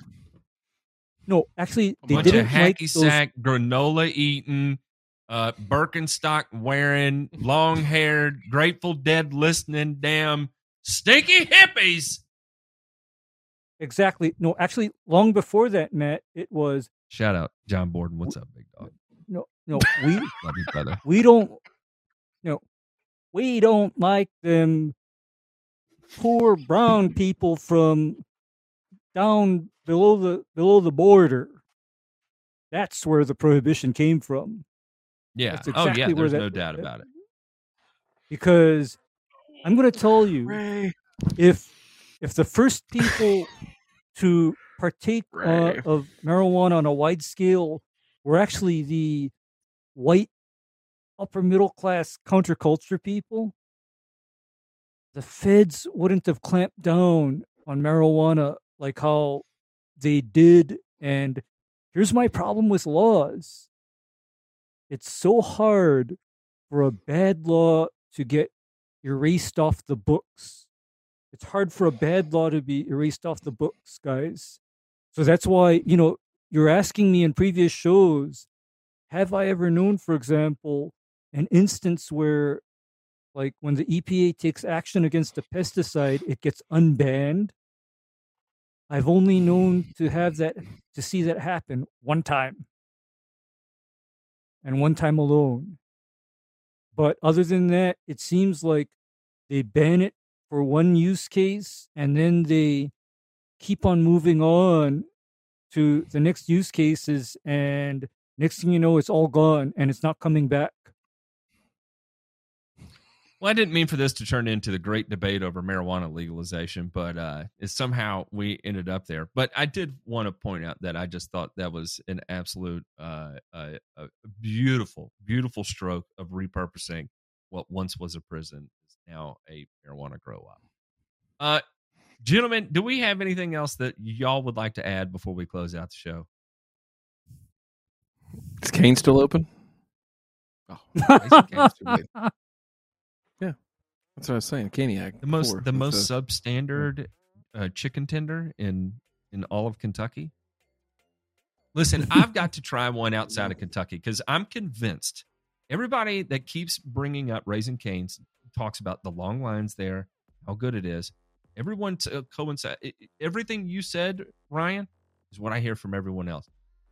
Speaker 3: no, actually,
Speaker 1: A
Speaker 3: they
Speaker 1: bunch
Speaker 3: didn't like
Speaker 1: hacky
Speaker 3: those
Speaker 1: sack, granola eating, uh, Birkenstock wearing, long haired, Grateful Dead listening, damn stinky hippies.
Speaker 3: Exactly. No, actually, long before that, Matt, it was
Speaker 1: Shout out, John Borden. What's up, big dog?
Speaker 3: no, no. We
Speaker 1: Love you, brother.
Speaker 3: we don't, no, we don't like them poor brown people from down below the below the border. That's where the prohibition came from.
Speaker 1: Yeah.
Speaker 3: That's
Speaker 1: oh, yeah.
Speaker 3: exactly where
Speaker 1: There's
Speaker 3: that-
Speaker 1: no doubt about it.
Speaker 3: Because I'm going to tell you,
Speaker 2: Ray.
Speaker 3: if if the first people to partake uh, of marijuana on a wide scale were actually the white upper middle class counterculture people, the feds wouldn't have clamped down on marijuana like how they did. And here's my problem with laws it's so hard for a bad law to get erased off the books. It's hard for a bad law to be erased off the books, guys. So that's why, you know, you're asking me in previous shows, have I ever known, for example, an instance where, like, when the EPA takes action against a pesticide, it gets unbanned? I've only known to have that, to see that happen one time. And one time alone. But other than that, it seems like they ban it for one use case and then they keep on moving on to the next use cases and next thing you know it's all gone and it's not coming back
Speaker 1: Well, I didn't mean for this to turn into the great debate over marijuana legalization, but uh, somehow we ended up there. But I did want to point out that I just thought that was an absolute, uh, uh, a beautiful, beautiful stroke of repurposing what once was a prison is now a marijuana grow up. Uh, gentlemen, do we have anything else that y'all would like to add before we close out the show?
Speaker 2: Is Cane's still open? Oh,
Speaker 1: Raising Cane's too late.
Speaker 2: That's what I was saying. Caniac.
Speaker 1: the most the
Speaker 2: with
Speaker 1: most substandard uh, chicken tender in in all of Kentucky. Listen, I've got to try one outside of Kentucky because I'm convinced everybody that keeps bringing up Raising Cane's talks about the long lines there, how good it is. Everyone t- uh, coincide. Everything you said, Ryan, is what I hear from everyone else.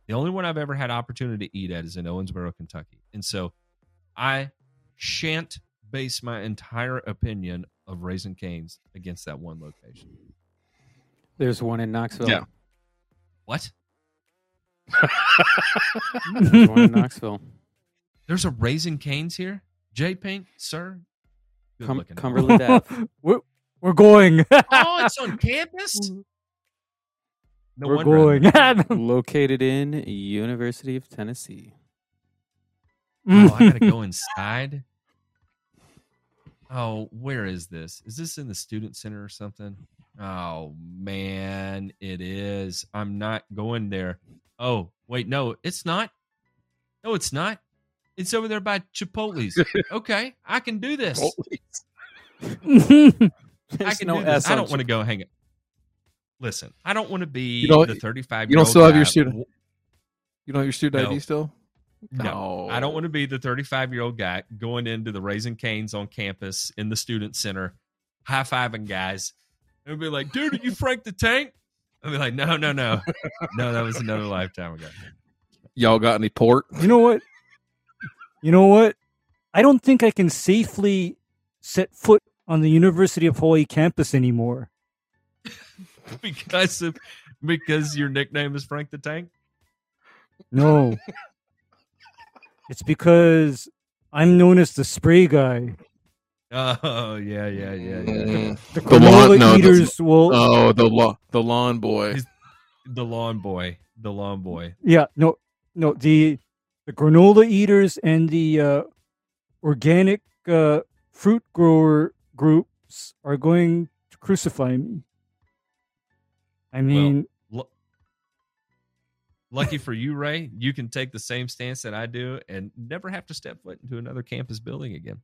Speaker 1: The only one I've ever had opportunity to eat at is in Owensboro, Kentucky, and so I shan't base my entire opinion of Raising Cane's against that one location.
Speaker 4: There's one in Knoxville.
Speaker 2: Yeah.
Speaker 1: What?
Speaker 4: There's one in Knoxville.
Speaker 1: There's a Raising Cane's here, J Pink, sir. Good
Speaker 4: Cum-
Speaker 1: looking.
Speaker 4: Cumberland Ave.
Speaker 3: we're, we're going
Speaker 1: Oh, it's on campus. No
Speaker 3: we're going
Speaker 4: Located in University of Tennessee.
Speaker 1: Oh, I gotta go inside. Oh, where is this? Is this in the student center or something? Oh man, it is. I'm not going there. Oh, wait, no, it's not. No, it's not. It's over there by Chipotle's. Okay, I can do this. I can
Speaker 4: no
Speaker 1: do this. I
Speaker 4: on
Speaker 1: don't want to go hang it. Listen, I don't want to be
Speaker 2: You don't-
Speaker 1: the 35
Speaker 2: you don't still have your student- You know your student
Speaker 1: No.
Speaker 2: ID still?
Speaker 1: No, I don't want to be the 35 year old guy going into the Raising Cane's on campus in the student center, high fiving guys, and be like, "Dude, are you Frank the Tank?" I'd be like, "No, no, no, no, that was another lifetime ago."
Speaker 2: Y'all got any port?
Speaker 3: you know what you know what i don't think i can safely set foot on the university of hawaii campus anymore
Speaker 1: because of because your nickname is Frank the Tank.
Speaker 3: no it's because i'm known as the spray guy
Speaker 1: Oh yeah, yeah, yeah, yeah.
Speaker 2: Mm.
Speaker 3: the
Speaker 2: The lawn-
Speaker 3: granola
Speaker 2: no, the-
Speaker 3: eaters will
Speaker 2: Oh, the lawn, the lawn boy.
Speaker 1: He's- The lawn boy, the lawn boy.
Speaker 3: Yeah, no, no. The the granola eaters and the uh, organic uh, fruit grower groups are going to crucify me. I mean,
Speaker 1: Lu- Lucky for you, Ray, you can take the same stance that I do and never have to step foot into another campus building again.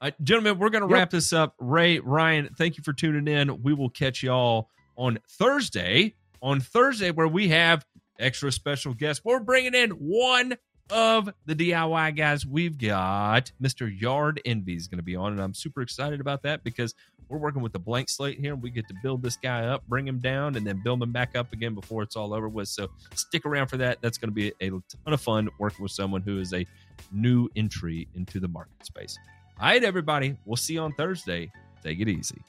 Speaker 1: Uh, gentlemen, we're going to
Speaker 3: Yep.
Speaker 1: wrap this up. Ray, Ryan, thank you for tuning in. We will catch y'all on Thursday. On Thursday, where we have extra special guests. We're bringing in one of the DIY guys. We've got Mr. Yard Envy is going to be on, and I'm super excited about that because we're working with a blank slate here. and We get to build this guy up, bring him down, and then build him back up again before it's all over with. So stick around for that. That's going to be a ton of fun working with someone who is a new entry into the market space. All right, everybody. We'll see you on Thursday. Take it easy.